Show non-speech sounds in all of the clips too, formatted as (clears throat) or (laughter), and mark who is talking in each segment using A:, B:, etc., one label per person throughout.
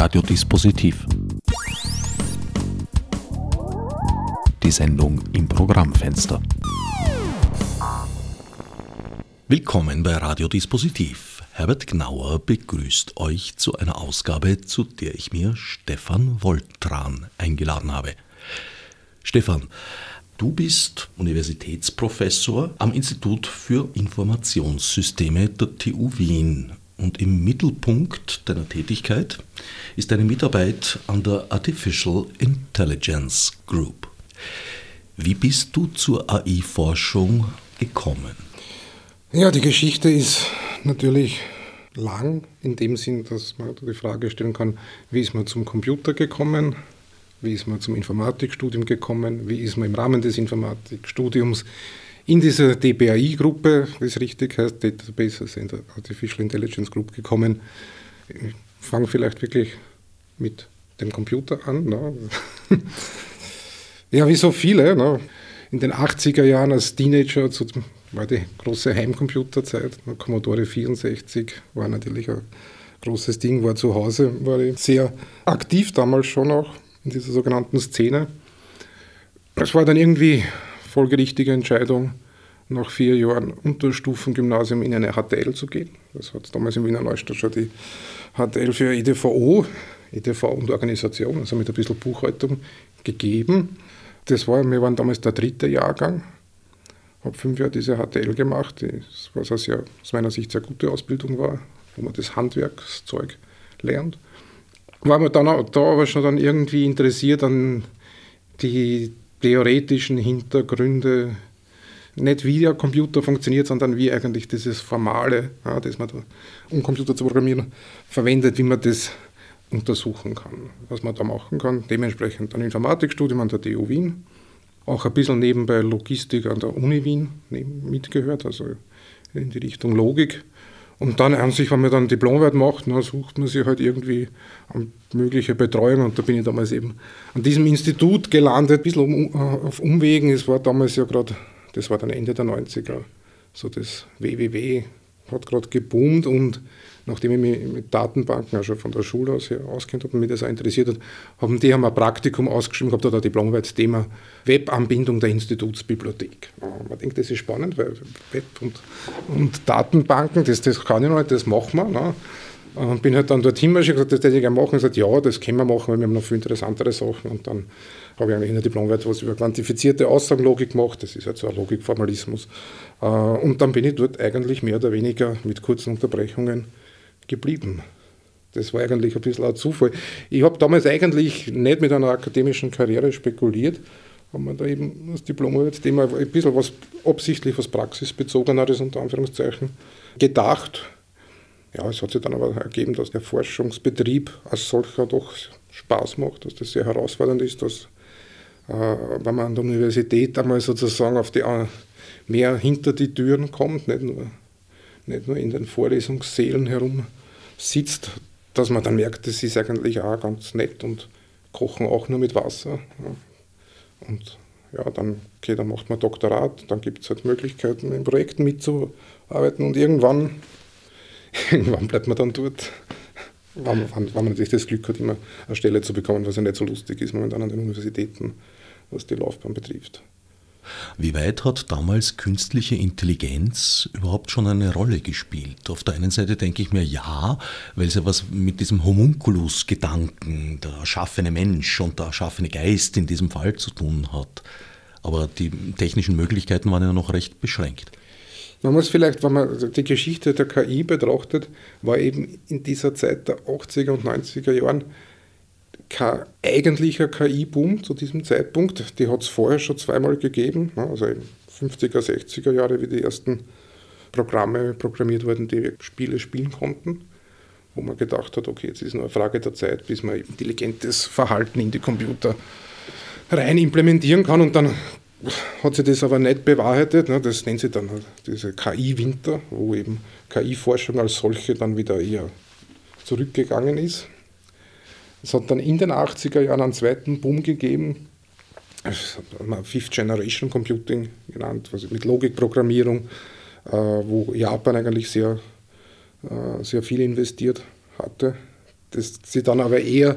A: Radiodispositiv. Die Sendung im Programmfenster. Willkommen bei Radiodispositiv. Herbert Gnauer begrüßt euch zu einer Ausgabe, zu der ich mir Stefan Woltran eingeladen habe. Stefan, du bist Universitätsprofessor am Institut für Informationssysteme der TU Wien und im Mittelpunkt deiner Tätigkeit ist deine Mitarbeit an der Artificial Intelligence Group. Wie bist du zur AI-Forschung gekommen?
B: Ja, die Geschichte ist natürlich lang, in dem Sinn, dass man die Frage stellen kann, wie ist man zum Computer gekommen, wie ist man zum Informatikstudium gekommen, wie ist man im Rahmen des Informatikstudiums in diese DPAI-Gruppe, wie es richtig heißt, Databases in der Artificial Intelligence Group gekommen. Ich fange vielleicht wirklich mit dem Computer an. Ne? (laughs) ja, wie so viele. Ne? In den 80er Jahren als Teenager zu, war die große Heimcomputerzeit. Commodore 64 war natürlich ein großes Ding, war zu Hause, war ich sehr aktiv damals schon auch in dieser sogenannten Szene. Es war dann irgendwie folgerichtige Entscheidung, nach vier Jahren Unterstufengymnasium in eine HTL zu gehen. Das hat damals in Wiener Neustadt schon die HTL für IDVO, IDV und Organisation, also mit ein bisschen Buchhaltung gegeben. Das war, wir waren damals der dritte Jahrgang, habe fünf Jahre diese HTL gemacht, was eine sehr, aus meiner Sicht sehr gute Ausbildung war, wo man das Handwerkszeug lernt. War mir dann da aber schon dann irgendwie interessiert an die theoretischen Hintergründe, nicht wie der Computer funktioniert, sondern wie eigentlich dieses Formale, ja, das man da, um Computer zu programmieren, verwendet, wie man das untersuchen kann, was man da machen kann. Dementsprechend ein Informatikstudium an der TU Wien, auch ein bisschen nebenbei Logistik an der Uni Wien mitgehört, also in die Richtung Logik. Und dann an sich, wenn man dann Diplomarbeit macht, dann sucht man sich halt irgendwie eine mögliche Betreuung. Und da bin ich damals eben an diesem Institut gelandet, ein bisschen äh, auf Umwegen. Es war damals ja gerade, das war dann Ende der 90er, so das WWW hat gerade geboomt und nachdem ich mich mit Datenbanken auch schon von der Schule aus auskennt habe und mich das auch interessiert hat, haben die haben ein Praktikum ausgeschrieben gehabt, oder ein Diplomarbeit-Thema Webanbindung der Institutsbibliothek. Man denkt, das ist spannend, weil Web und, und Datenbanken, das, das kann ich noch nicht, das machen wir. Ne? Und bin halt dann dorthin und gesagt, das hätte ich gerne machen. Und gesagt, ja, das können wir machen, weil wir haben noch viel interessantere Sachen. Und dann habe ich eigentlich in der Diplomarbeit was über quantifizierte Aussagenlogik gemacht. Das ist halt so ein Logikformalismus. Äh, und dann bin ich dort eigentlich mehr oder weniger mit kurzen Unterbrechungen geblieben. Das war eigentlich ein bisschen ein Zufall. Ich habe damals eigentlich nicht mit einer akademischen Karriere spekuliert, haben wir da eben das Diplom-Thema ein bisschen was absichtlich was Praxisbezogeneres unter Anführungszeichen gedacht. Ja, es hat sich dann aber ergeben, dass der Forschungsbetrieb als solcher doch Spaß macht, dass das sehr herausfordernd ist, dass äh, wenn man an der Universität einmal sozusagen auf die, äh, mehr hinter die Türen kommt, nicht nur, nicht nur in den Vorlesungssälen herum sitzt, dass man dann merkt, das ist eigentlich auch ganz nett und kochen auch nur mit Wasser. Und ja, dann, okay, dann macht man Doktorat, dann gibt es halt Möglichkeiten, in Projekten mitzuarbeiten und irgendwann, (laughs) irgendwann bleibt man dann dort, wenn, wenn, man natürlich das Glück hat, immer eine Stelle zu bekommen, was ja nicht so lustig ist momentan an den Universitäten, was die Laufbahn betrifft.
A: Wie weit hat damals künstliche Intelligenz überhaupt schon eine Rolle gespielt? Auf der einen Seite denke ich mir ja, weil es ja was mit diesem Homunculus-Gedanken, der erschaffene Mensch und der erschaffene Geist in diesem Fall zu tun hat. Aber die technischen Möglichkeiten waren ja noch recht beschränkt.
B: Man muss vielleicht, wenn man die Geschichte der KI betrachtet, war eben in dieser Zeit der 80er und 90er Jahren kein eigentlicher KI-Boom zu diesem Zeitpunkt. Die hat es vorher schon zweimal gegeben, ne, also in 50er, 60er Jahre, wie die ersten Programme programmiert wurden, die Spiele spielen konnten, wo man gedacht hat, okay, jetzt ist nur eine Frage der Zeit, bis man intelligentes Verhalten in die Computer rein implementieren kann und dann hat sich das aber nicht bewahrheitet. Ne, das nennt sich dann halt diese KI-Winter, wo eben KI-Forschung als solche dann wieder eher zurückgegangen ist. Es hat dann in den 80er Jahren einen zweiten Boom gegeben, Fifth Generation Computing genannt, also mit Logikprogrammierung, äh, wo Japan eigentlich sehr, äh, sehr viel investiert hatte. das sie dann aber eher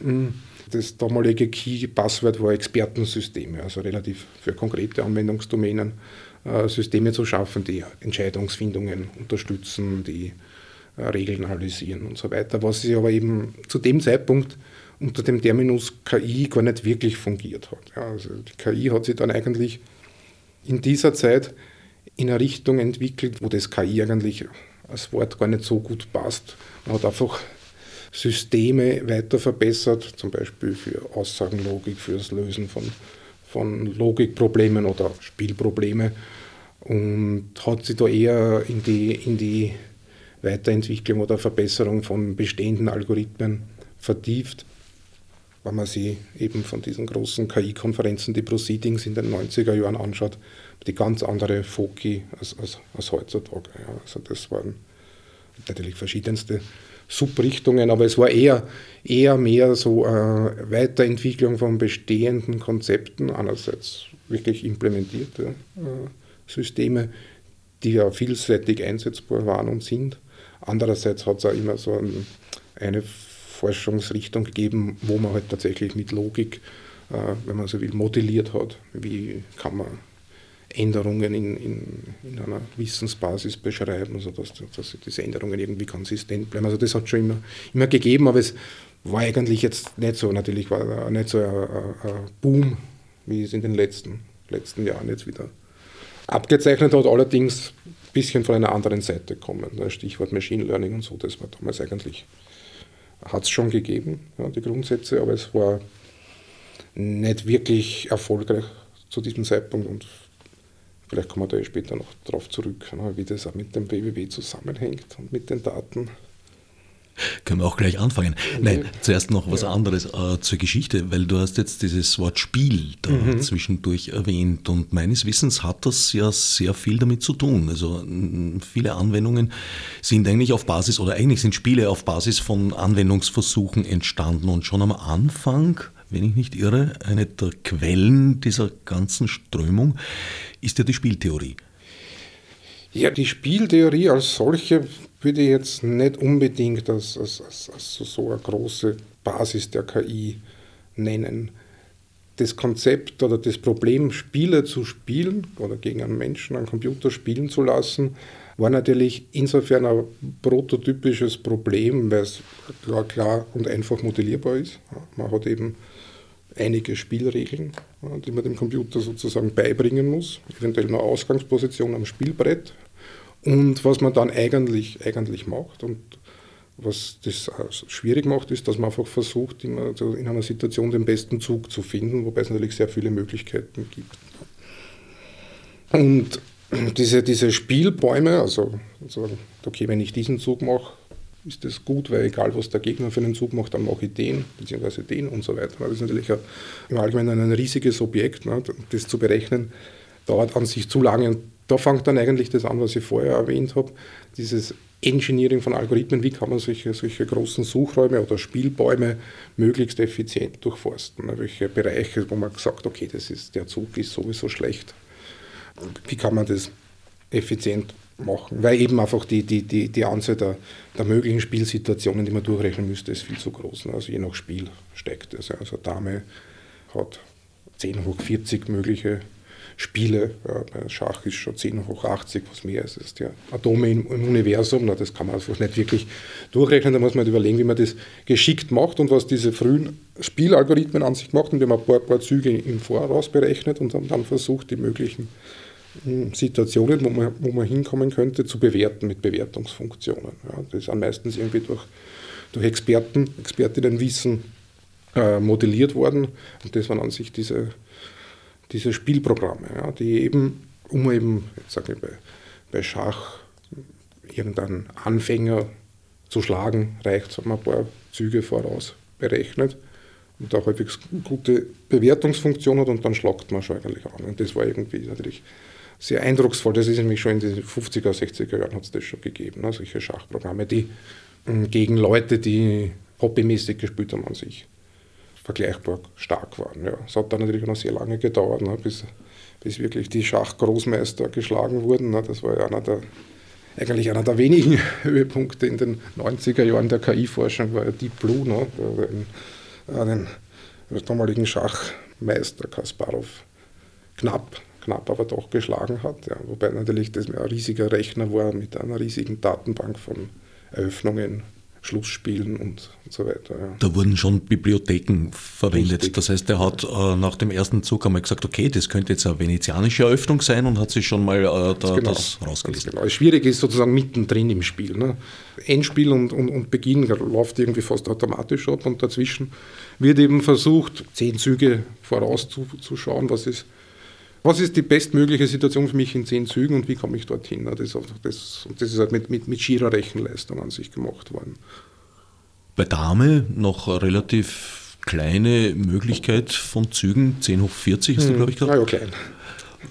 B: hm, das damalige Key-Passwort war Expertensysteme, also relativ für konkrete Anwendungsdomänen äh, Systeme zu schaffen, die Entscheidungsfindungen unterstützen, die Regeln analysieren und so weiter, was sie aber eben zu dem Zeitpunkt unter dem Terminus KI gar nicht wirklich fungiert hat. Ja, also die KI hat sich dann eigentlich in dieser Zeit in eine Richtung entwickelt, wo das KI eigentlich als Wort gar nicht so gut passt. Man hat einfach Systeme weiter verbessert, zum Beispiel für Aussagenlogik, für das Lösen von, von Logikproblemen oder Spielprobleme und hat sich da eher in die, in die Weiterentwicklung oder Verbesserung von bestehenden Algorithmen vertieft. Wenn man sich eben von diesen großen KI-Konferenzen die Proceedings in den 90er Jahren anschaut, die ganz andere Foki als, als, als heutzutage. Ja. Also das waren natürlich verschiedenste Subrichtungen, aber es war eher, eher mehr so äh, Weiterentwicklung von bestehenden Konzepten, einerseits wirklich implementierte äh, Systeme, die ja vielseitig einsetzbar waren und sind. Andererseits hat es auch immer so ein, eine Forschungsrichtung gegeben, wo man halt tatsächlich mit Logik, äh, wenn man so will, modelliert hat, wie kann man Änderungen in, in, in einer Wissensbasis beschreiben, also dass, diese Änderungen irgendwie konsistent bleiben. Also das hat schon immer, immer gegeben, aber es war eigentlich jetzt nicht so, natürlich war nicht so ein, ein Boom, wie es in den letzten, letzten Jahren jetzt wieder abgezeichnet hat, allerdings bisschen von einer anderen Seite kommen. Stichwort Machine Learning und so, das war damals eigentlich, hat es schon gegeben, ja, die Grundsätze, aber es war nicht wirklich erfolgreich zu diesem Zeitpunkt und Vielleicht kommen wir da später noch darauf zurück, ne, wie das auch mit dem BWW zusammenhängt und mit den Daten. (laughs)
A: Können wir auch gleich anfangen. Nein, zuerst noch was ja. anderes äh, zur Geschichte, weil du hast jetzt dieses Wort Spiel da mhm. zwischendurch erwähnt und meines Wissens hat das ja sehr viel damit zu tun. Also viele Anwendungen sind eigentlich auf Basis oder eigentlich sind Spiele auf Basis von Anwendungsversuchen entstanden und schon am Anfang wenn ich nicht irre, eine der Quellen dieser ganzen Strömung ist ja die Spieltheorie.
B: Ja, die Spieltheorie als solche würde ich jetzt nicht unbedingt als, als, als, als so eine große Basis der KI nennen. Das Konzept oder das Problem, Spiele zu spielen oder gegen einen Menschen, einen Computer spielen zu lassen, war natürlich insofern ein prototypisches Problem, weil es klar, klar und einfach modellierbar ist. Man hat eben einige Spielregeln, die man dem Computer sozusagen beibringen muss, eventuell eine Ausgangsposition am Spielbrett und was man dann eigentlich, eigentlich macht und was das schwierig macht, ist, dass man einfach versucht, immer in einer Situation den besten Zug zu finden, wobei es natürlich sehr viele Möglichkeiten gibt. Und diese, diese Spielbäume, also, also okay, wenn ich diesen Zug mache, ist das gut, weil egal was der Gegner für einen Zug macht, dann mache ich den, beziehungsweise den und so weiter. Das ist natürlich ein, im Allgemeinen ein riesiges Objekt. Ne? Das zu berechnen dauert an sich zu lange. Und da fängt dann eigentlich das an, was ich vorher erwähnt habe, dieses Engineering von Algorithmen, wie kann man solche, solche großen Suchräume oder Spielbäume möglichst effizient durchforsten. Ne? Welche Bereiche, wo man sagt, okay, das ist, der Zug ist sowieso schlecht. Wie kann man das effizient machen, weil eben einfach die, die, die, die Anzahl der, der möglichen Spielsituationen, die man durchrechnen müsste, ist viel zu groß. Also je nach Spiel steigt es. Also Dame hat 10 hoch 40 mögliche Spiele. Ja, Schach ist schon 10 hoch 80, was mehr ist. Ist ja Atome im, Universum. Das kann man einfach nicht wirklich durchrechnen. Da muss man halt überlegen, wie man das geschickt macht und was diese frühen Spielalgorithmen an sich gemacht haben. Wir haben ein paar, paar Züge im Voraus berechnet und haben dann versucht, die möglichen Situationen, wo man, wo man hinkommen könnte, zu bewerten mit Bewertungsfunktionen. Das sind meistens irgendwie durch, durch Experten, Expertinnenwissen äh, modelliert worden. Und das waren an sich diese, diese Spielprogramme, ja, die eben, um eben, jetzt sage ich bei, bei Schach, irgendeinen Anfänger zu schlagen, reicht es, ein paar Züge voraus berechnet und da halbwegs gute Bewertungsfunktion hat und dann schlagt man schon eigentlich an. Und das war irgendwie natürlich sehr eindrucksvoll. Das ist nämlich schon in den 50er, 60er Jahren hat es das schon gegeben, ne? solche Schachprogramme, die gegen Leute, die hobbymäßig gespielt haben, an sich vergleichbar stark waren. Ja. Es hat dann natürlich noch sehr lange gedauert, ne? bis, bis wirklich die Schachgroßmeister geschlagen wurden. Ne? Das war ja einer der eigentlich einer der wenigen (laughs) Höhepunkte in den 90er Jahren der KI-Forschung war ja Deep Blue, ne, der den, den damaligen Schachmeister Kasparov knapp, knapp aber doch geschlagen hat. Ja, wobei natürlich das ein riesiger Rechner war mit einer riesigen Datenbank von Eröffnungen, Schlussspielen und, und so weiter. Ja.
A: Da wurden schon Bibliotheken verwendet. Richtig. Das heißt, er hat äh, nach dem ersten Zug einmal gesagt, okay, das könnte jetzt eine venezianische Eröffnung sein und hat sich schon mal äh, da, genau. das rausgelesen.
B: Genau. Schwierig ist sozusagen mittendrin im Spiel. Ne? Endspiel und, und, und Beginn läuft irgendwie fast automatisch ab und dazwischen wird eben versucht, zehn Züge vorauszuschauen, was ist was ist die bestmögliche Situation für mich in zehn Zügen und wie komme ich dorthin? Das, das, das ist halt mit, mit, mit schierer Rechenleistung an sich gemacht worden.
A: Bei Dame noch eine relativ kleine Möglichkeit von Zügen, 10 hoch 40 hast hm. du, glaube ich, gesagt?
B: Ja, ja, klein.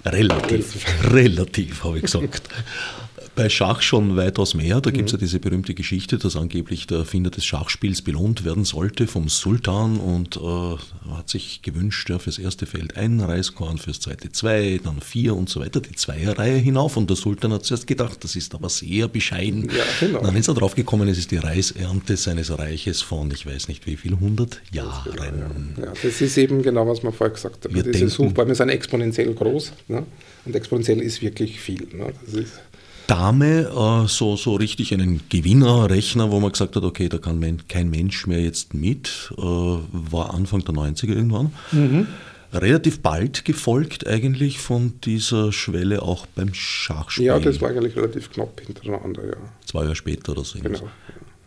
A: Relativ, relativ, habe ich gesagt. (laughs) Bei Schach schon weitaus mehr. Da gibt es ja mhm. diese berühmte Geschichte, dass angeblich der Erfinder des Schachspiels belohnt werden sollte vom Sultan und äh, hat sich gewünscht, ja, fürs erste Feld ein Reiskorn, fürs zweite zwei, dann vier und so weiter, die Zweierreihe hinauf. Und der Sultan hat zuerst gedacht, das ist aber sehr bescheiden. Ja, genau. Dann ist er drauf gekommen, es ist die Reisernte seines Reiches von, ich weiß nicht wie viel, 100 Jahren.
B: Genau, ja. ja. das ist eben genau, was man vorher gesagt hat. Wir Diese Suchbäume sind exponentiell groß ne? und exponentiell ist wirklich viel. Ne? Das ist
A: Dame äh, so, so richtig einen Gewinnerrechner, wo man gesagt hat, okay, da kann kein Mensch mehr jetzt mit, äh, war Anfang der 90er irgendwann. Mhm. Relativ bald gefolgt eigentlich von dieser Schwelle auch beim Schachspiel.
B: Ja, das war eigentlich relativ knapp hintereinander, ja.
A: Zwei Jahre später oder so. Genau.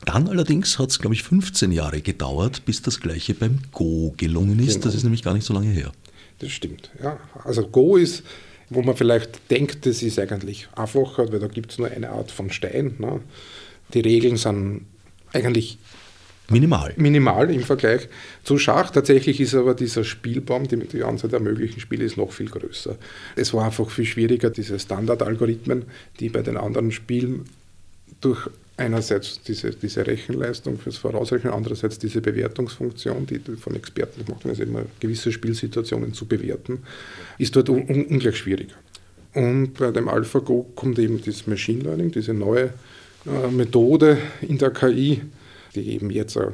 A: Dann allerdings hat es, glaube ich, 15 Jahre gedauert, bis das gleiche beim Go gelungen ist. Genau. Das ist nämlich gar nicht so lange her.
B: Das stimmt, ja. Also Go ist wo man vielleicht denkt, das ist eigentlich einfacher, weil da gibt es nur eine Art von Stein. Ne? Die Regeln sind eigentlich
A: minimal.
B: Minimal im Vergleich zu Schach. Tatsächlich ist aber dieser Spielbaum, die, die Anzahl der möglichen Spiele ist noch viel größer. Es war einfach viel schwieriger, diese Standardalgorithmen, die bei den anderen Spielen durch einerseits diese, diese Rechenleistung fürs Vorausrechnen, andererseits diese Bewertungsfunktion, die von Experten gemacht wird, also immer gewisse Spielsituationen zu bewerten, ist dort un ungleich schwieriger. Und bei dem AlphaGo kommt eben das Machine Learning, diese neue äh, Methode in der KI, die eben jetzt äh,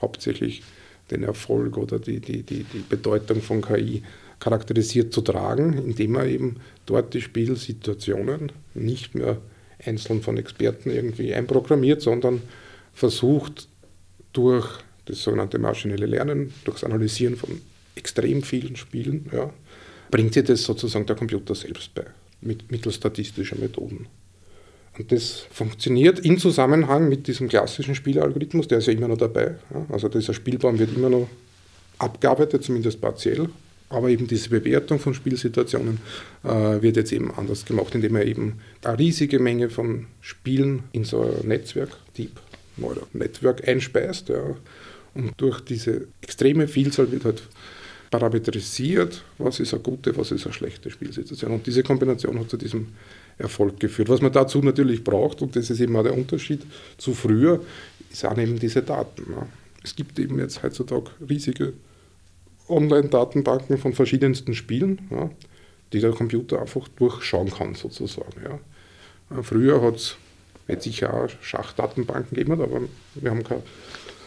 B: hauptsächlich den Erfolg oder die, die, die, die Bedeutung von KI charakterisiert zu tragen, indem man eben dort die Spielsituationen nicht mehr einzeln von Experten irgendwie einprogrammiert, sondern versucht durch das sogenannte maschinelle Lernen, durch das Analysieren von extrem vielen Spielen, ja, bringt sie das sozusagen der Computer selbst bei, mit, mittels statistischer Methoden. Und das funktioniert in Zusammenhang mit diesem klassischen Spielalgorithmus, der ist ja immer noch dabei. Ja. Also dieser Spielbaum wird immer noch abgearbeitet, zumindest partiell. Aber eben diese Bewertung von Spielsituationen äh, wird jetzt eben anders gemacht, indem er eben eine riesige Menge von Spielen in so ein Netzwerk, Deep Neural Network einspeist. Ja. Und durch diese extreme Vielzahl wird halt parametrisiert, was ist eine gute, was ist eine schlechte Spielsituation. Und diese Kombination hat zu diesem Erfolg geführt. Was man dazu natürlich braucht, und das ist eben auch der Unterschied zu früher, auch eben diese Daten. Ja. Es gibt eben jetzt heutzutage riesige Online-Datenbanken von verschiedensten Spielen, ja, die der Computer einfach durchschauen kann, sozusagen. Ja. Äh, früher hat es sicher auch Schachdatenbanken gegeben, aber wir haben kein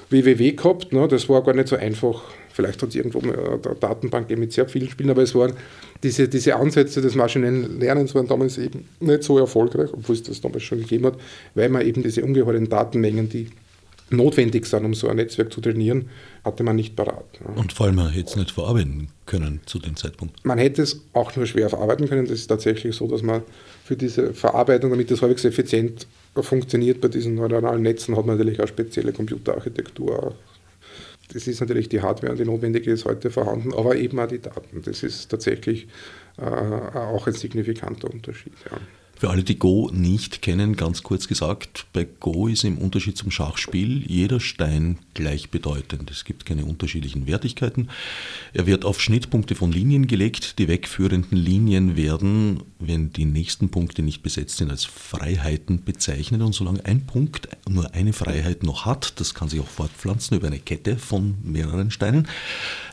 B: WWW gehabt, ne, das war gar nicht so einfach. Vielleicht hat es irgendwo eine Datenbank mit sehr vielen Spielen, aber es waren diese, diese Ansätze des maschinellen Lernens waren damals eben nicht so erfolgreich, obwohl es das damals schon gegeben hat, weil man eben diese ungeheuren Datenmengen, die notwendig sind, um so ein Netzwerk zu trainieren, hatte man nicht parat.
A: Und vor allem, man hätte es nicht verarbeiten können zu dem Zeitpunkt.
B: Man hätte es auch nur schwer verarbeiten können. Das ist tatsächlich so, dass man für diese Verarbeitung, damit das halbwegs effizient funktioniert bei diesen neuronalen Netzen, hat man natürlich auch spezielle Computerarchitektur. Das ist natürlich die Hardware, die notwendige ist heute vorhanden, aber eben auch die Daten. Das ist tatsächlich äh, auch ein signifikanter Unterschied. Ja.
A: Für alle, die Go nicht kennen, ganz kurz gesagt, bei Go ist im Unterschied zum Schachspiel jeder Stein gleichbedeutend. Es gibt keine unterschiedlichen Wertigkeiten. Er wird auf Schnittpunkte von Linien gelegt. Die wegführenden Linien werden, wenn die nächsten Punkte nicht besetzt sind, als Freiheiten bezeichnet. Und solange ein Punkt nur eine Freiheit noch hat, das kann sich auch fortpflanzen über eine Kette von mehreren Steinen,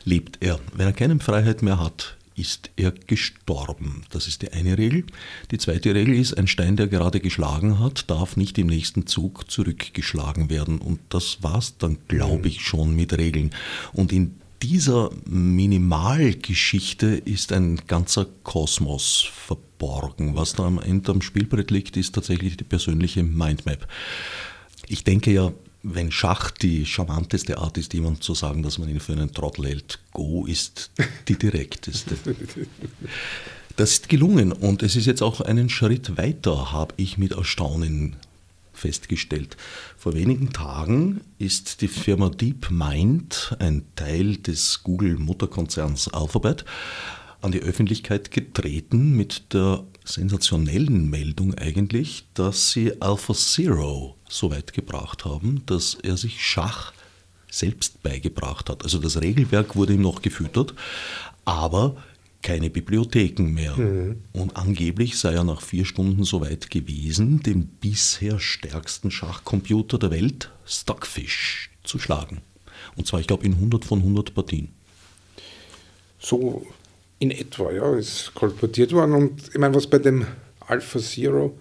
A: lebt er. Wenn er keine Freiheit mehr hat, ist er gestorben. Das ist die eine Regel. Die zweite Regel ist, ein Stein, der gerade geschlagen hat, darf nicht im nächsten Zug zurückgeschlagen werden. Und das war's dann, glaube ich, schon mit Regeln. Und in dieser Minimalgeschichte ist ein ganzer Kosmos verborgen. Was da am Ende am Spielbrett liegt, ist tatsächlich die persönliche Mindmap. Ich denke ja, wenn Schach die charmanteste Art ist, jemand zu sagen, dass man ihn für einen Trottel hält, Go ist die direkteste. Das ist gelungen und es ist jetzt auch einen Schritt weiter, habe ich mit Erstaunen festgestellt. Vor wenigen Tagen ist die Firma DeepMind, ein Teil des Google-Mutterkonzerns Alphabet, an die Öffentlichkeit getreten mit der sensationellen Meldung eigentlich, dass sie AlphaZero so weit gebracht haben, dass er sich Schach selbst beigebracht hat. Also das Regelwerk wurde ihm noch gefüttert, aber keine Bibliotheken mehr. Mhm. Und angeblich sei er nach vier Stunden so weit gewesen, den bisher stärksten Schachcomputer der Welt, Stockfish, zu schlagen. Und zwar, ich glaube, in 100 von 100 Partien.
B: So in etwa, ja, ist kolportiert worden. Und ich meine, was bei dem Alpha Zero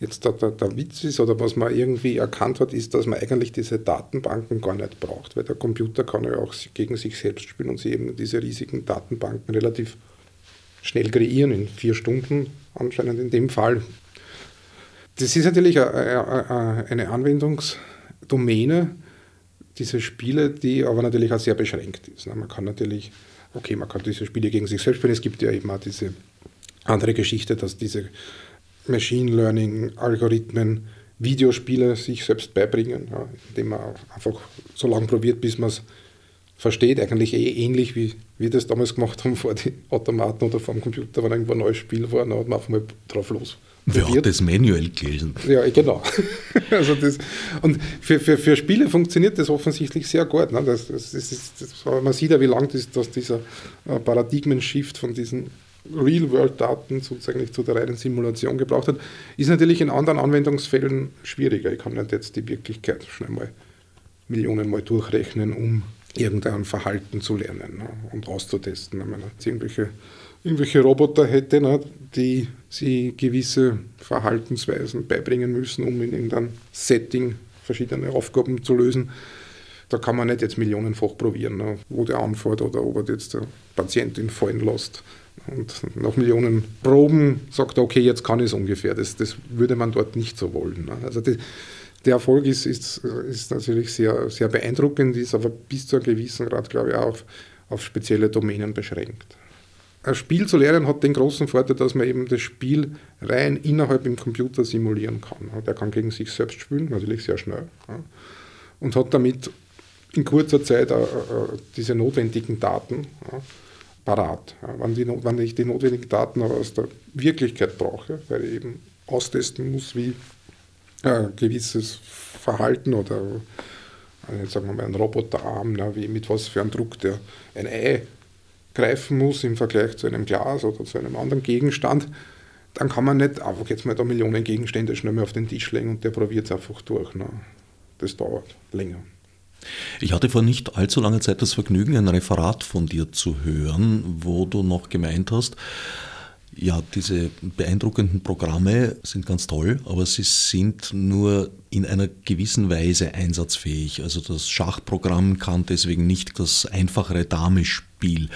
B: jetzt der, der, der, Witz ist oder was man irgendwie erkannt hat, ist, dass man eigentlich diese Datenbanken gar nicht braucht, weil der Computer kann ja auch gegen sich selbst spielen und sie eben diese riesigen Datenbanken relativ schnell kreieren, in vier Stunden anscheinend in dem Fall. Das ist natürlich eine Anwendungsdomäne, diese Spiele, die aber natürlich auch sehr beschränkt ist. Man kann natürlich, okay, man kann diese Spiele gegen sich selbst spielen. Es gibt ja eben auch diese andere Geschichte, dass diese Machine Learning-Algorithmen Videospiele sich selbst beibringen, indem man einfach so lange probiert, bis man es versteht, eigentlich eh ähnlich wie wir das damals gemacht haben vor den Automaten oder vor dem Computer, wenn irgendwo ein neues Spiel war, dann hat man einfach mal drauf los.
A: Wer hat das manuell gelesen?
B: Ja, genau. (laughs) also das, und für, für, für Spiele funktioniert das offensichtlich sehr gut. Ne? Das, das, das ist, man sieht ja, wie lang das, dass dieser äh, Paradigmen-Shift von diesen Real-World-Daten sozusagen zu der reinen Simulation gebraucht hat, ist natürlich in anderen Anwendungsfällen schwieriger. Ich kann nicht jetzt die Wirklichkeit schnell mal Millionen Mal durchrechnen, um irgendein Verhalten zu lernen ne, und auszutesten. Wenn man irgendwelche, irgendwelche Roboter hätte, ne, die sie gewisse Verhaltensweisen beibringen müssen, um in irgendeinem Setting verschiedene Aufgaben zu lösen, da kann man nicht jetzt millionenfach probieren, ne, wo der anfährt oder ob er jetzt der Patientin fallen lässt. Und nach Millionen Proben sagt er, okay, jetzt kann ich es ungefähr. Das, das würde man dort nicht so wollen. Ne. Also das, der Erfolg ist, ist, ist natürlich sehr, sehr beeindruckend, ist aber bis zu einem gewissen Grad, glaube ich, auch auf, auf spezielle Domänen beschränkt. Ein Spiel zu lernen hat den großen Vorteil, dass man eben das Spiel rein innerhalb im Computer simulieren kann. Der kann gegen sich selbst spielen, natürlich sehr schnell. Und hat damit in kurzer Zeit äh, äh, diese notwendigen Daten parat. Wenn, die, wenn ich die notwendigen Daten aber aus der Wirklichkeit brauche, weil ich eben austesten muss, wie ein gewisses Verhalten oder also sagen wir mal ein Roboterarm, ne, wie mit was für einem Druck der ein Ei greifen muss im Vergleich zu einem Glas oder zu einem anderen Gegenstand, dann kann man nicht einfach jetzt mal da Millionen Gegenstände schnell mal auf den Tisch legen und der probiert es einfach durch. Ne. Das dauert länger.
A: Ich hatte vor nicht allzu langer Zeit das Vergnügen, ein Referat von dir zu hören, wo du noch gemeint hast, ja, diese beeindruckenden Programme sind ganz toll, aber sie sind nur in einer gewissen Weise einsatzfähig. Also das Schachprogramm kann deswegen nicht das einfachere Damespiel.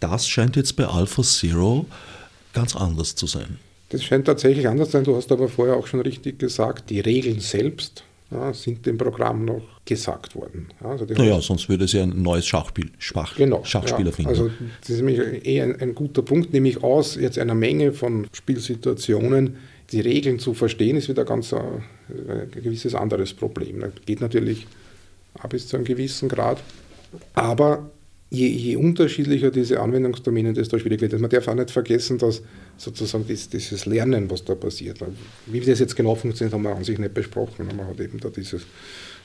A: Das scheint jetzt bei Alpha Zero ganz anders zu sein.
B: Das scheint tatsächlich anders zu sein. Du hast aber vorher auch schon richtig gesagt, die Regeln selbst ja, sind dem Programm noch gesagt worden.
A: Also naja, sonst würde es ja ein neues Schachspiel, Schach,
B: genau, Schachspiel ja, erfinden. Also das ist nämlich eh ein, ein, guter Punkt, nämlich aus jetzt einer Menge von Spielsituationen die Regeln zu verstehen, ist wieder ganz ein, ein gewisses anderes Problem. Das geht natürlich ab bis zu einem gewissen Grad, aber je, je, unterschiedlicher diese Anwendungsdomänen, desto schwieriger wird es. Man darf auch nicht vergessen, dass sozusagen das, dieses Lernen, was da passiert, wie das jetzt genau funktioniert, haben wir an sich nicht besprochen. Man hat eben da dieses,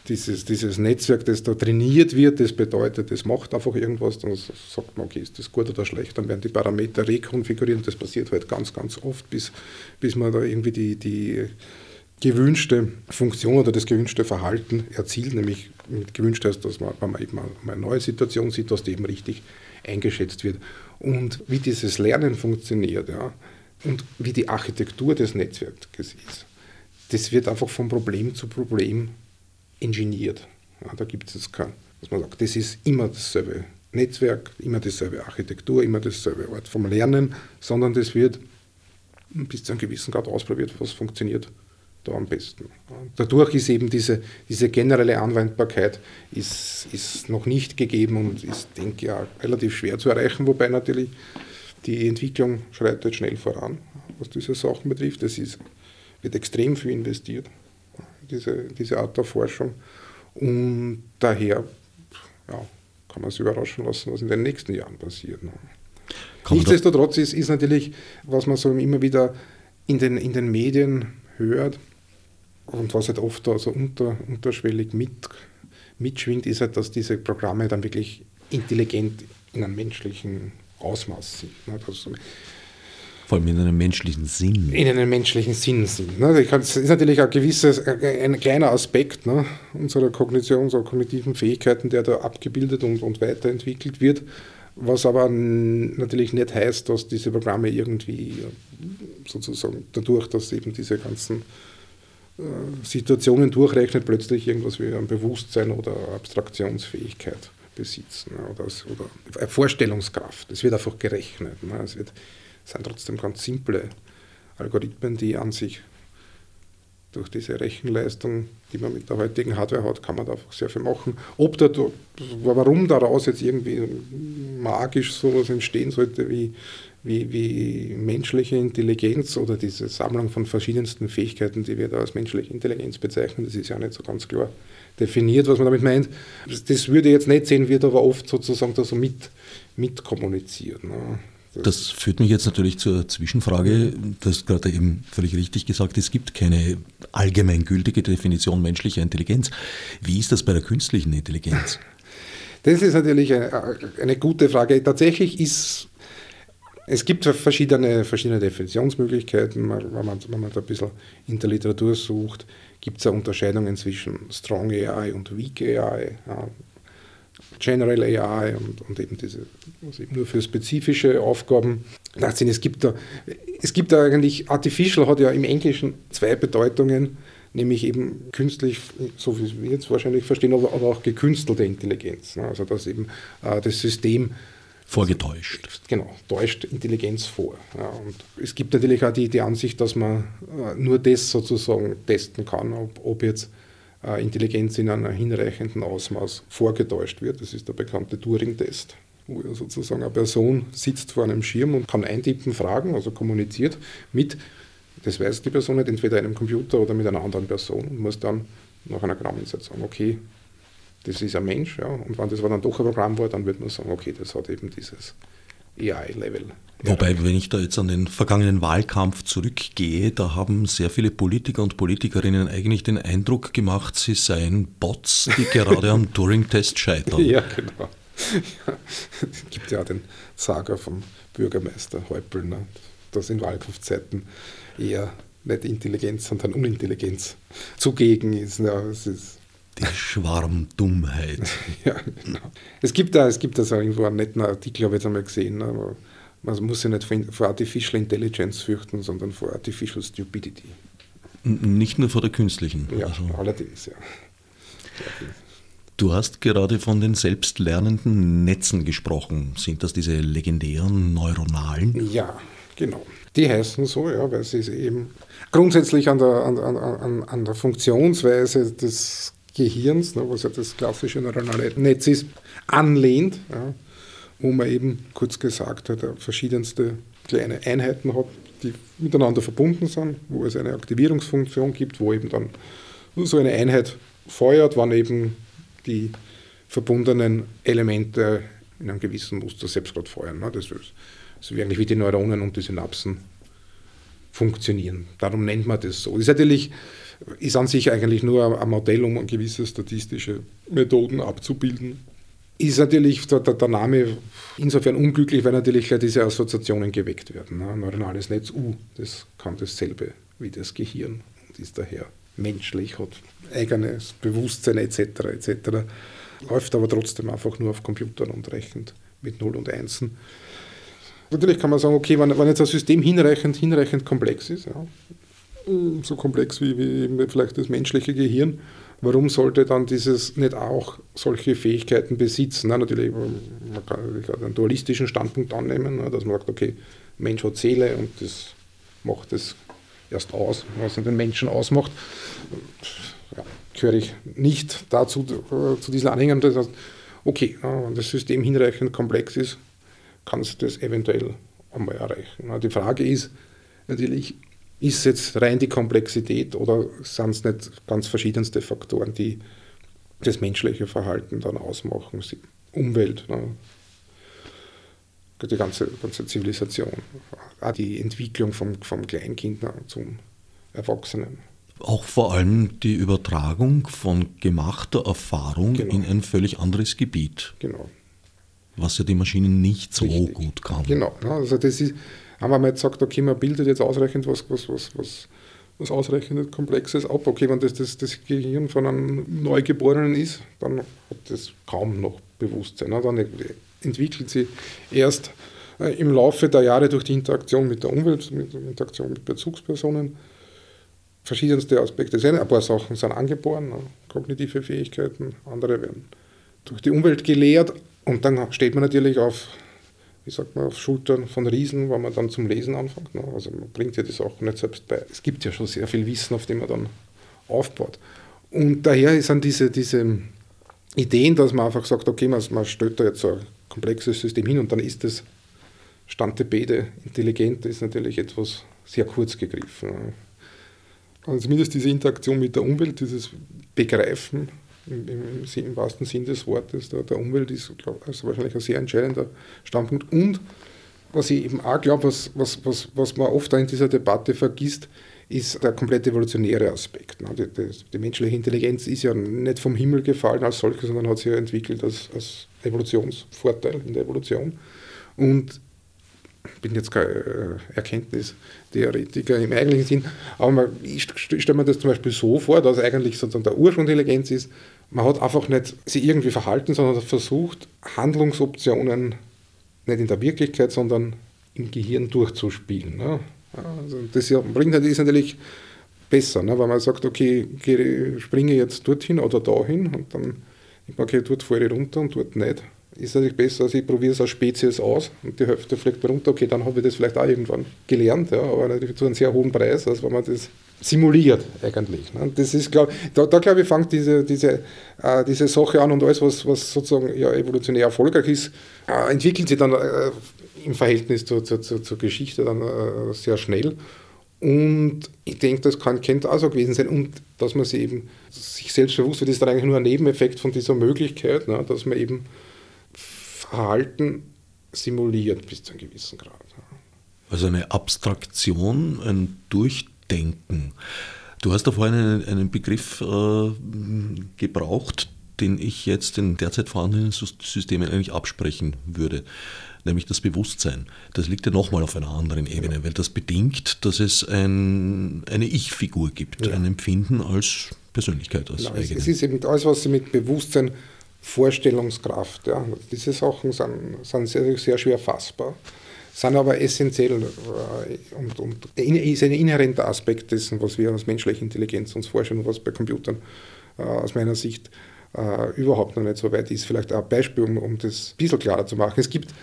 B: dieses, dieses Netzwerk, das da trainiert wird, das bedeutet, das macht einfach irgendwas, dann sagt man, okay, ist das gut oder schlecht, dann werden die Parameter rekonfiguriert, das passiert halt ganz, ganz oft, bis, bis man da irgendwie die, die gewünschte Funktion oder das gewünschte Verhalten erzielt, nämlich mit gewünscht heißt, dass man, wenn man eben eine neue Situation sieht, dass die eben richtig eingeschätzt wird. Und wie dieses Lernen funktioniert ja, und wie die Architektur des Netzwerkes ist, das wird einfach von Problem zu Problem ingeniert. Ja, da gibt es kein, dass man sagt, das ist immer dasselbe Netzwerk, immer dieselbe Architektur, immer dasselbe Art vom Lernen, sondern das wird bis zu einem gewissen Grad ausprobiert, was funktioniert da am besten. Dadurch ist eben diese, diese generelle Anwendbarkeit ist, ist noch nicht gegeben und ist, denke ich, auch relativ schwer zu erreichen, wobei natürlich die Entwicklung schreitet schnell voran, was diese Sachen betrifft. Es ist, wird extrem viel investiert, diese, diese Art der Forschung. Und daher ja, kann man sich überraschen lassen, was in den nächsten Jahren passiert. Nichtsdestotrotz ist, ist natürlich, was man so immer wieder in den, in den Medien hört und was halt oft also unter, unterschwellig mit, mitschwingt, ist halt, dass diese Programme dann wirklich intelligent in einem menschlichen Ausmaß sind. Also
A: vor allem in einem menschlichen Sinn.
B: In einem menschlichen Sinn sind. Ne? Das ist natürlich ein gewisses, ein kleiner Aspekt ne, unserer Kognition, unserer kognitiven Fähigkeiten, der da abgebildet und, und weiterentwickelt wird. Was aber natürlich nicht heißt, dass diese Programme irgendwie sozusagen dadurch, dass eben diese ganzen Situationen durchrechnet, plötzlich irgendwas wie ein Bewusstsein oder Abstraktionsfähigkeit besitzen ne, oder, oder Vorstellungskraft. Es wird einfach gerechnet. Ne? Es wird, sind trotzdem ganz simple Algorithmen, die an sich durch diese Rechenleistung, die man mit der heutigen Hardware hat, kann man da einfach sehr viel machen. Ob da, warum daraus jetzt irgendwie magisch sowas entstehen sollte wie, wie, wie menschliche Intelligenz oder diese Sammlung von verschiedensten Fähigkeiten, die wir da als menschliche Intelligenz bezeichnen, das ist ja nicht so ganz klar definiert, was man damit meint. Das würde ich jetzt nicht sehen, wird aber oft sozusagen da so mit, mit kommuniziert. Ne?
A: Das führt mich jetzt natürlich zur Zwischenfrage. Du hast gerade eben völlig richtig gesagt, es gibt keine allgemeingültige Definition menschlicher Intelligenz. Wie ist das bei der künstlichen Intelligenz?
B: Das ist natürlich eine, eine gute Frage. Tatsächlich ist es gibt verschiedene, verschiedene Definitionsmöglichkeiten, wenn man, wenn man da ein bisschen in der Literatur sucht, gibt es Unterscheidungen zwischen Strong AI und Weak AI. Ja. General AI und, und eben diese, also eben nur für spezifische Aufgaben. Es gibt da, es gibt da eigentlich, Artificial hat ja im Englischen zwei Bedeutungen, nämlich eben künstlich, so wie wir jetzt wahrscheinlich verstehen, aber, aber auch gekünstelte Intelligenz. Ne? Also dass eben äh, das System
A: Vorgetäuscht.
B: Genau, täuscht Intelligenz vor. Ja, und es gibt natürlich auch die, die Ansicht, dass man äh, nur das sozusagen testen kann, ob, ob jetzt äh, Intelligenz in einem hinreichenden Ausmaß vorgetäuscht wird. Das ist der bekannte Turing-Test, wo ja sozusagen eine Person sitzt vor einem Schirm und kann eintippen, fragen, also kommuniziert mit, das weiß die Person nicht, entweder einem Computer oder mit einer anderen Person und muss dann nach einer geraumen Zeit sagen, okay, das ist ein Mensch, ja, und wenn das dann doch ein Programm war, dann wird man sagen, okay, das hat eben dieses AI-Level.
A: Wobei, wenn ich da jetzt an den vergangenen Wahlkampf zurückgehe, da haben sehr viele Politiker und Politikerinnen eigentlich den Eindruck gemacht, sie seien Bots, die gerade am Turing-Test scheitern. (laughs)
B: Ja, genau. Ja, es (laughs) gibt ja auch den Saga vom Bürgermeister Häupl, ne, dass in Wahlkampfzeiten eher nicht Intelligenz, sondern Unintelligenz zugegen ist. Ja, es ist
A: die Schwarmdummheit. (laughs)
B: ja, genau. Es gibt da, es gibt da so irgendwo einen netten Artikel, habe ich jetzt einmal gesehen, ne, man muss sich nicht vor Artificial Intelligence fürchten, sondern vor Artificial Stupidity.
A: Nicht nur vor der künstlichen.
B: Ja, also. allerdings, ja.
A: Du hast gerade von den selbstlernenden Netzen gesprochen. Sind das diese legendären neuronalen?
B: Ja, genau. Die heißen so, ja, weil sie eben grundsätzlich an der, an, an, an der Funktionsweise des Gehirns, ne, was ja das klassische neuronale Netz ist, anlehnt, ja, wo man eben, kurz gesagt, hat, verschiedenste kleine Einheiten hat, die miteinander verbunden sind, wo es eine Aktivierungsfunktion gibt, wo eben dann so eine Einheit feuert, wann eben die verbundenen Elemente in einem gewissen Muster selbst gerade feuern. Ne. Das ist so eigentlich wie die Neuronen und die Synapsen funktionieren. Darum nennt man das so. Ist natürlich ist an sich eigentlich nur ein Modell, um gewisse statistische Methoden abzubilden. Ist natürlich der, der, Name insofern unglücklich, weil natürlich gleich diese Assoziationen geweckt werden. Ne? Neuronales Netz, uh, das kann dasselbe wie das Gehirn und ist daher menschlich, hat eigenes Bewusstsein etc. etc. Läuft aber trotzdem einfach nur auf Computern und rechnet mit 0 und 1. Natürlich kann man sagen, okay, wenn, wenn jetzt ein System hinreichend, hinreichend komplex ist, ja, so komplex wie, wie vielleicht das menschliche Gehirn, warum sollte dann dieses nicht auch solche Fähigkeiten besitzen? Na, natürlich, man kann einen dualistischen Standpunkt annehmen, dass man sagt, okay, Mensch hat Seele und das macht es erst aus, was den Menschen ausmacht. Ja, gehöre ich nicht dazu, äh, zu diesen Anhängern. Das heißt, okay, wenn das System hinreichend komplex ist, kannst du das eventuell einmal erreichen. Die Frage ist natürlich, ist es jetzt rein die Komplexität oder sind es nicht ganz verschiedenste Faktoren, die das menschliche Verhalten dann ausmachen? Umwelt, ne? die ganze, ganze Zivilisation, auch die Entwicklung vom, vom Kleinkind zum Erwachsenen.
A: Auch vor allem die Übertragung von gemachter Erfahrung genau. in ein völlig anderes Gebiet.
B: Genau.
A: Was ja die Maschinen nicht so Richtig. gut kann.
B: Genau, also das ist, haben wir mal gesagt, okay, man bildet jetzt ausreichend was, was, was, was, was ausreichend Komplexes ab. Okay, wenn das, das das Gehirn von einem Neugeborenen ist, dann hat das kaum noch Bewusstsein. Dann entwickelt sie erst äh, im Laufe der Jahre durch die Interaktion mit der Umwelt, mit der Interaktion mit Bezugspersonen, verschiedenste Aspekte. Ein paar Sachen sind angeboren, ne? kognitive Fähigkeiten, andere werden durch die Umwelt gelehrt und dann steht man natürlich auf, wie sagt man, auf Schultern von Riesen, wenn man dann zum Lesen anfängt. Ne? Also man bringt ja die Sachen nicht selbst bei. Es gibt ja schon sehr viel Wissen, auf dem man dann aufbaut. Und daher sind diese, diese Ideen, dass man einfach sagt, okay, man, man stellt da jetzt so ein komplexes System hin und dann ist das Stantebede intelligent, ist natürlich etwas sehr kurz gegriffen. Also zumindest diese Interaktion mit der Umwelt, dieses Begreifen im, im, im wahrsten Sinn des Wortes der, der Umwelt ist glaub, also wahrscheinlich ein sehr entscheidender Standpunkt. Und was ich eben auch glaube, was, was, was, was man oft in dieser Debatte vergisst, ist der komplett evolutionäre Aspekt. Ne? Die, die, die, menschliche Intelligenz ist ja nicht vom Himmel gefallen als solche, sondern hat sich ja entwickelt als, als Evolutionsvorteil in der Evolution. Und ich bin jetzt kein äh, Erkenntnistheoretiker im eigentlichen Sinn, aber ich stelle mir das zum Beispiel so vor, dass eigentlich sozusagen der Ursprung der Intelligenz ist, man hat einfach nicht sie irgendwie verhalten, sondern versucht, Handlungsoptionen nicht in der Wirklichkeit, sondern im Gehirn durchzuspielen. Ne? Also das bringt ist natürlich besser, ne? weil man sagt, okay, springe jetzt dorthin oder dahin und dann, okay, dort falle ich runter und dort nicht ist natürlich besser, als ich probiere es als Spezies aus und die Hälfte fliegt runter. Okay, dann habe ich das vielleicht auch irgendwann gelernt, ja, aber natürlich zu einem sehr hohen Preis, als wenn man das simuliert eigentlich. Ne. Das ist, glaub, da, da glaube ich, fängt diese, diese, äh, diese Sache an und alles, was, was sozusagen ja, evolutionär erfolgreich ist, äh, entwickelt sich dann äh, im Verhältnis zur, zur, zur Geschichte dann äh, sehr schnell. Und ich denke, das kann, könnte auch so gewesen sein. Und dass man sich eben sich selbst bewusst wird, ist dann eigentlich nur ein Nebeneffekt von dieser Möglichkeit, ne, dass man eben Verhalten simuliert bis zu einem gewissen Grad.
A: Also eine Abstraktion, ein Durchdenken. Du hast da vorhin einen, einen Begriff äh, gebraucht, den ich jetzt in derzeit vorhandenen Systemen eigentlich absprechen würde, nämlich das Bewusstsein. Das liegt ja nochmal auf einer anderen Ebene, ja. weil das bedingt, dass es ein, eine Ich-Figur gibt, ja. ein Empfinden als Persönlichkeit. Als
B: genau, es ist eben alles, was Sie mit Bewusstsein Vorstellungskraft. Ja. Diese Sachen sind, sind sehr, sehr schwer fassbar, sind aber essentiell äh, und, und ist ein inhärenter Aspekt dessen, was wir als menschliche Intelligenz uns vorstellen und was bei Computern äh, aus meiner Sicht äh, überhaupt noch nicht so weit ist. Vielleicht ein Beispiel, um, um das ein bisschen klarer zu machen. Es gibt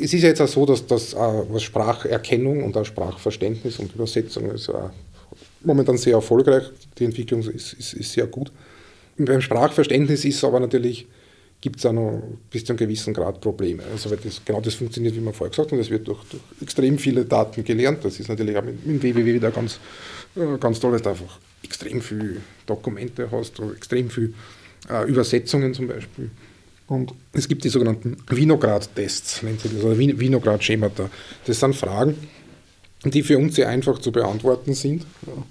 B: es ist ja jetzt auch so, dass, äh, was Spracherkennung und auch Sprachverständnis und Übersetzung ist momentan sehr erfolgreich. Die Entwicklung ist, ist, ist sehr gut. beim Sprachverständnis ist aber natürlich gibt es auch noch bis zu einem gewissen Grad Probleme. Also weil das, genau das funktioniert, wie man vorher gesagt hat, das wird durch, durch extrem viele Daten gelernt. Das ist natürlich auch mit, mit WWW wieder ganz, äh, ganz toll, dass du einfach extrem viele Dokumente hast, oder extrem viele äh, Übersetzungen zum Beispiel. Und es gibt die sogenannten Vinograd-Tests, nennt sich das, oder Vinograd-Schemata. Das sind Fragen, die für uns sehr einfach zu beantworten sind. Ja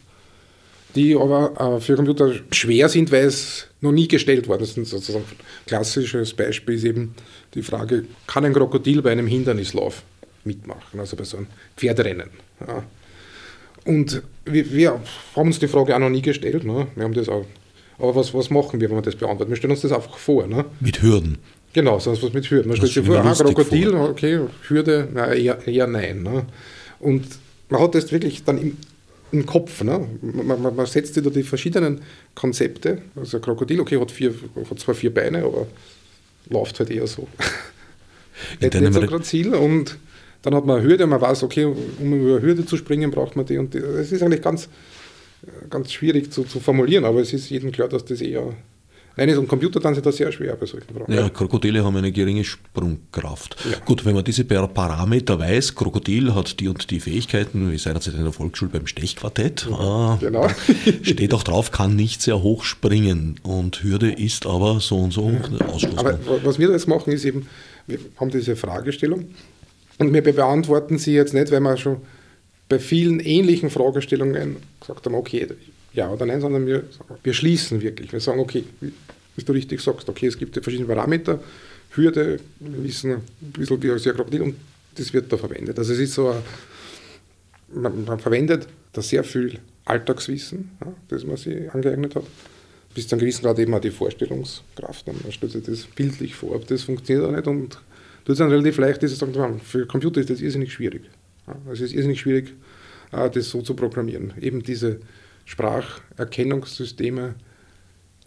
B: die aber äh, für Computer schwer sind, weil es noch nie gestellt worden ist. Sozusagen ein klassisches Beispiel ist eben die Frage, kann ein Krokodil bei einem Hindernislauf mitmachen, also bei so einem Pferderennen? Ja. Und wir, wir, haben uns die Frage auch noch nie gestellt. Ne? Wir haben das auch, aber was, was machen wir, wenn wir das beantworten? Wir stellen uns das einfach vor. Ne?
A: Mit Hürden.
B: Genau, sonst was mit Hürden. Man stellt sich vor, ein Krokodil, vor. okay, Hürde, na, eher, eher nein. Ne? Und man hat das wirklich dann im, im Kopf. Ne? Man, man, man, setzt da die verschiedenen Konzepte. Also ein Krokodil, okay, hat, vier, hat zwar vier Beine, aber läuft halt eher so. (laughs) Nicht, nicht so gerade Ziel und dann hat man eine Hürde, man weiß, okay, um über eine Hürde zu springen, braucht man die und die. Es ist eigentlich ganz, ganz schwierig zu, zu formulieren, aber es ist jedem klar, dass das eher Nein, ist am Computer dann ist das sehr schwer bei solchen
A: Fragen. Ja, Krokodile haben eine geringe Sprungkraft. Ja. Gut, wenn man diese Parameter weiß, Krokodil hat die und die Fähigkeiten, wie seinerzeit in der Volksschule beim Stechquartett, ja, äh, genau. (laughs) steht auch drauf, kann nicht sehr hoch springen und Hürde ist aber so und so ja.
B: ausschlussbar. Aber was wir jetzt machen, ist eben, wir haben diese Fragestellung und wir beantworten sie jetzt nicht, weil wir schon bei vielen ähnlichen Fragestellungen gesagt haben, okay, ja oder nein, sondern wir, wir schließen wirklich. Wir sagen, okay, wie du richtig sagst, okay, es gibt verschiedene Parameter, Hürde, wir wissen ein bisschen wie ein Krokodil und das wird da verwendet. Also es ist so, man, man, verwendet da sehr viel Alltagswissen, ja, das man sich angeeignet hat. Bis zu einem gewissen Grad eben auch die Vorstellungskraft. Man stellt sich das bildlich vor, aber das funktioniert auch nicht und tut es dann relativ leicht, ist es sagen, für Computer ist das irrsinnig schwierig. Ja, es ist irrsinnig schwierig, äh, das so zu programmieren. Eben diese Spracherkennungssysteme,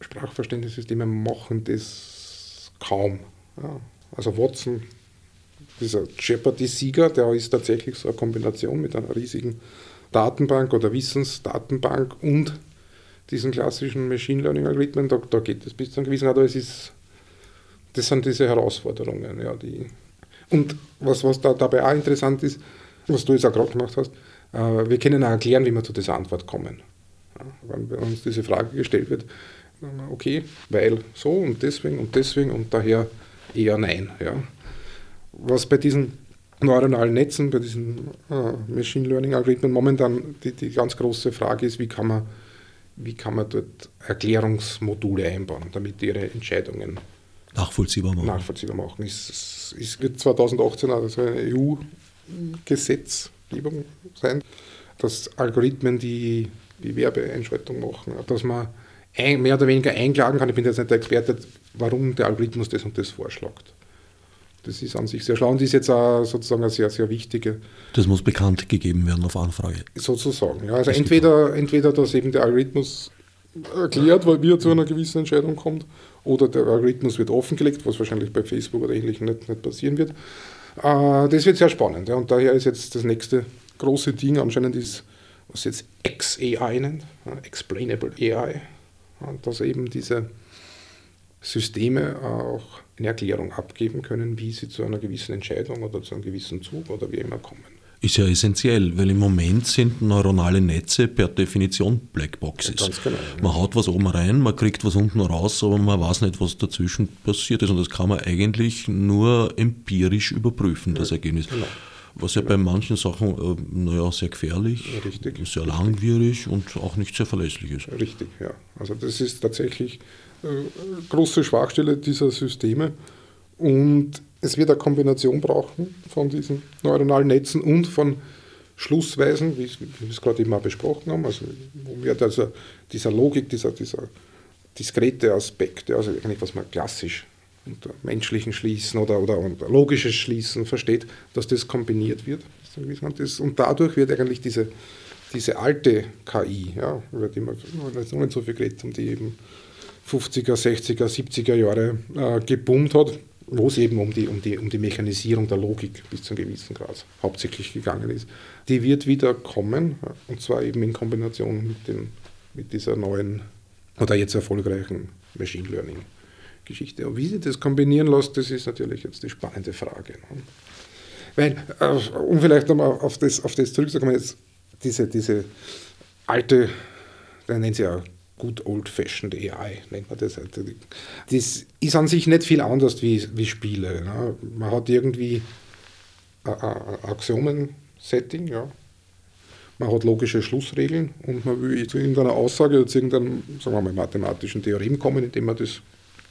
B: Sprachverständnissysteme machen das kaum. Ja. Also Watson, dieser Jeopardy-Sieger, der ist tatsächlich so eine Kombination mit einer riesigen Datenbank oder Wissensdatenbank und diesen klassischen Machine Learning-Algorithmen. Da, da, geht es bis zu einem gewissen Grad, aber es ist, das sind diese Herausforderungen. Ja, die, und was, was da, dabei auch interessant ist, was du jetzt auch gerade gemacht hast, äh, wir können auch erklären, wie wir zu dieser Antwort kommen. Wenn uns diese Frage gestellt wird, okay, weil so und deswegen und deswegen und daher eher nein. Ja. Was bei diesen neuronalen Netzen, bei diesen äh, Machine Learning Algorithmen momentan die, die ganz große Frage ist, wie kann man, wie kann man dort Erklärungsmodule einbauen, damit ihre Entscheidungen
A: nachvollziehbar machen.
B: Nachvollziehbar machen. Es, es wird 2018 also eine EU-Gesetzgebung sein, dass Algorithmen, die die Werbeeinschaltung machen, dass man ein, mehr oder weniger einklagen kann. Ich bin jetzt nicht der Experte, warum der Algorithmus das und das vorschlägt. Das ist an sich sehr schlau und ist jetzt auch sozusagen eine sehr, sehr wichtige.
A: Das muss bekannt gegeben werden auf Anfrage.
B: Sozusagen. Ja. Also entweder, entweder, dass eben der Algorithmus erklärt, weil wie er zu einer gewissen Entscheidung kommt, oder der Algorithmus wird offengelegt, was wahrscheinlich bei Facebook oder ähnlichem nicht, nicht passieren wird. Äh, das wird sehr spannend. Ja. Und daher ist jetzt das nächste große Ding anscheinend ist was jetzt XAI nennt, Explainable AI, dass eben diese Systeme auch eine Erklärung abgeben können, wie sie zu einer gewissen Entscheidung oder zu einem gewissen Zug oder wie immer kommen.
A: Ist ja essentiell, weil im Moment sind neuronale Netze per Definition Blackboxes. Ja, genau, ja. Man haut was oben rein, man kriegt was unten raus, aber man weiß nicht, was dazwischen passiert ist. Und das kann man eigentlich nur empirisch überprüfen, das Ergebnis. Genau was ja bei manchen Sachen äh, naja, sehr gefährlich, Richtig. sehr langwierig und auch nicht sehr verlässlich ist.
B: Richtig, ja. Also das ist tatsächlich äh, große Schwachstelle dieser Systeme und es wird eine Kombination brauchen von diesen neuronalen Netzen und von Schlussweisen, wie wir es gerade eben auch besprochen haben, also wo wir also dieser Logik, dieser, dieser diskrete Aspekt, also eigentlich was man klassisch unter menschlichen Schließen oder, oder unter logisches Schließen versteht, dass das kombiniert wird. Und dadurch wird eigentlich diese, diese alte KI, ja, über die wir jetzt noch nicht so viel geredet haben, die eben 50er, 60er, 70er Jahre äh, geboomt hat, wo es eben um die, um, die, um die Mechanisierung der Logik bis zu einem gewissen Grad hauptsächlich gegangen ist, die wird wieder kommen, und zwar eben in Kombination mit, dem, mit dieser neuen oder jetzt erfolgreichen Machine Learning. Geschichte. Und wie sie das kombinieren lässt, das ist natürlich jetzt die spannende Frage. Ne? Weil, äh, um vielleicht nochmal auf das, auf das zurückzukommen, jetzt diese, diese alte, da nennen sie ja good old-fashioned AI, nennt man das. Das ist an sich nicht viel anders wie, wie Spiele. Ne? Man hat irgendwie Axiomen-Setting, ja. man hat logische Schlussregeln und man will zu irgendeiner Aussage oder zu irgendeinem sagen wir mal, mathematischen Theorem kommen, indem man das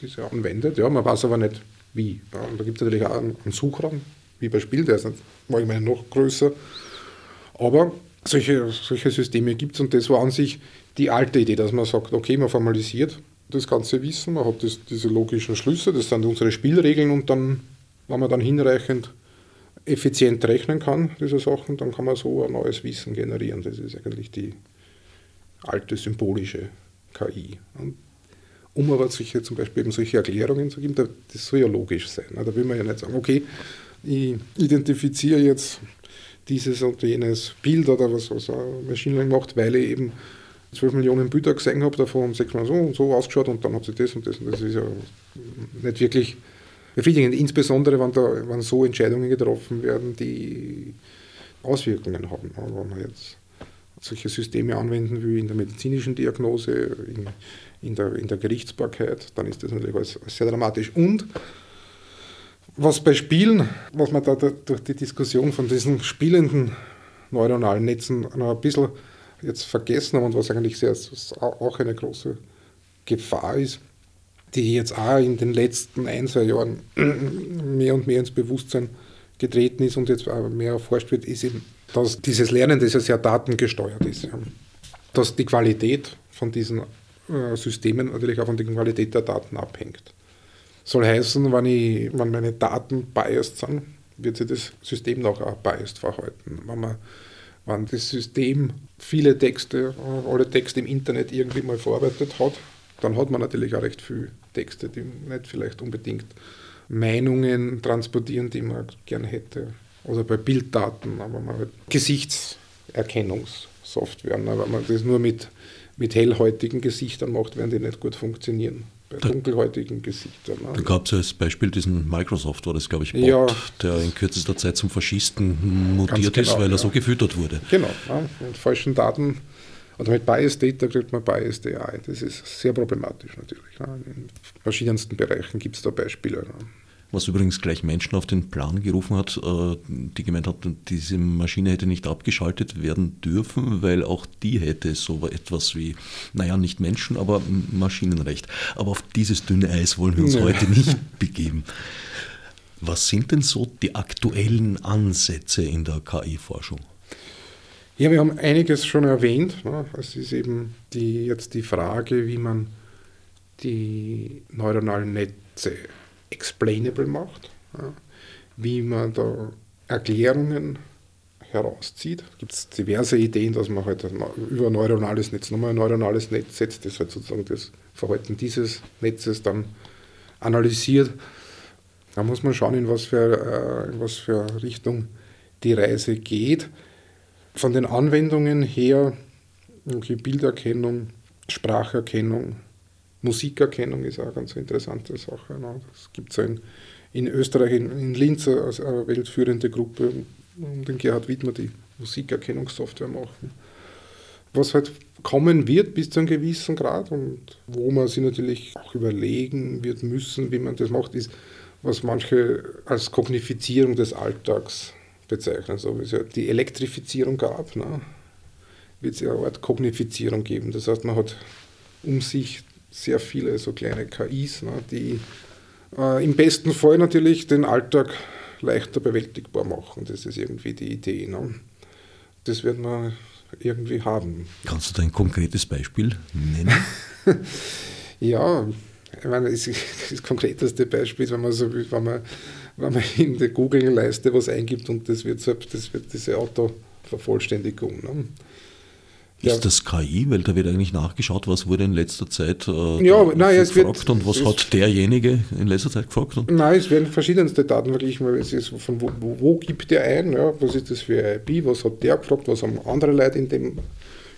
B: diese anwendet. Ja, man weiß aber nicht wie. Ja, und da gibt es natürlich auch einen, Suchraum, wie bei Spiel, der ist manchmal noch größer. Aber solche, solche Systeme gibt es und das war an sich die alte Idee, dass man sagt, okay, man formalisiert das ganze Wissen, man hat das, diese logischen Schlüsse, das sind unsere Spielregeln und dann, wenn man dann hinreichend effizient rechnen kann, diese Sachen, dann kann man so ein neues Wissen generieren. Das ist eigentlich die alte symbolische KI. Und um aber solche, zum Beispiel eben solche Erklärungen zu geben, das soll ja logisch sein. Da will man ja nicht sagen, okay, ich identifiziere jetzt dieses und jenes Bild oder was, was Machine Learning macht, weil ich eben 12 Millionen Bilder gesehen habe, davon haben sechs Mal so und so ausgeschaut und dann hat sie das und das und das ist ja nicht wirklich befriedigend, insbesondere wenn, da, wenn so Entscheidungen getroffen werden, die Auswirkungen haben. Wenn man jetzt solche Systeme anwenden will in der medizinischen Diagnose, in, in, der, in der Gerichtsbarkeit, dann ist das natürlich alles, sehr dramatisch. Und was bei Spielen, was man da, da durch die Diskussion von diesen spielenden neuronalen Netzen noch ein bisschen jetzt vergessen haben und was eigentlich sehr, auch eine große Gefahr ist, die jetzt auch in den letzten ein, zwei Jahren (clears throat) mehr und mehr ins Bewusstsein getreten ist und jetzt mehr erforscht wird, ist eben, dass dieses Lernen, das ja sehr datengesteuert ist, dass die Qualität von diesen Systemen natürlich auch von der Qualität der Daten abhängt. Soll heißen, wenn, ich, wenn meine Daten biased sind, wird sich das System noch auch biased verhalten. Wenn, man, wenn das System viele Texte, äh, alle Texte im Internet irgendwie mal verarbeitet hat, dann hat man natürlich auch recht viele Texte, die nicht vielleicht unbedingt Meinungen transportieren, die man gerne hätte. Oder bei Bilddaten, aber man halt Gesichtserkennungssoftware. Aber wenn man das nur mit, mit hellhäutigen Gesichtern macht, werden die nicht gut funktionieren bei da, dunkelhäutigen Gesichtern.
A: Ne? Da gab es ja als Beispiel diesen Microsoft, war das glaube ich, Bot, ja, der in kürzester Zeit zum Faschisten mutiert genau, ist, weil er ja. so gefüttert wurde.
B: Genau, ja, mit falschen Daten oder mit Bias Data kriegt man Bias AI. Das ist sehr problematisch natürlich. Ne? In verschiedensten Bereichen gibt es da Beispiele.
A: Was übrigens gleich Menschen auf den Plan gerufen hat, äh, die gemeint hat, diese Maschine hätte nicht abgeschaltet werden dürfen, weil auch die hätte so etwas wie, naja, nicht Menschen, aber Maschinenrecht. Aber auf dieses dünne Eis wollen wir uns nee. heute nicht (laughs) begeben. Was sind denn so die aktuellen Ansätze in der KI-Forschung?
B: Ja, wir haben einiges schon erwähnt. Ne? Es ist eben die, jetzt die Frage, wie man die neuronalen Netze explainable macht, ja? wie man da Erklärungen herauszieht. Es gibt diverse Ideen, dass man halt über neuronales Netz nochmal ein neuronales Netz setzt, das halt sozusagen das Verhalten dieses Netzes dann analysiert. Da muss man schauen, in was für, äh, in was für Richtung die Reise geht. Von den Anwendungen her, okay, Bilderkennung, Spracherkennung, Musikerkennung ist auch eine ganz interessante Sache. Ne? Das gibt es in, in Österreich, in, in Linz, eine weltführende Gruppe um den Gerhard Widmer, die Musikerkennungssoftware machen. Was halt kommen wird bis zu einem gewissen Grad und wo man sich natürlich auch überlegen wird müssen, wie man das macht, ist, was manche als Kognifizierung des Alltags bezeichnen. So wie es ja die Elektrifizierung gab, ne, wird es ja eine Art Kognifizierung geben. Das heißt, man hat um sich sehr viele so kleine KIs, ne, die äh, im besten Fall natürlich den Alltag leichter bewältigbar machen. Das ist irgendwie die Idee. Ne. Das wird man irgendwie haben.
A: Kannst du da ein konkretes Beispiel nennen? (laughs)
B: ja, ich meine, das, (laughs) das konkreteste Beispiel ist, wenn man, so, wenn man wenn man in der Google-Leiste was eingibt und das wird, das wird diese Autovervollständigung. Ne?
A: Ist das KI? Weil da wird eigentlich nachgeschaut, was wurde in letzter Zeit
B: äh, ja, nein, gefragt
A: wird, und was hat derjenige in letzter Zeit gefragt?
B: Nein, es werden verschiedenste Daten verglichen. Es ist von wo, wo, gibt der ein? Ja, was ist das für ein IP? Was hat der gefragt? Was haben andere Leute in dem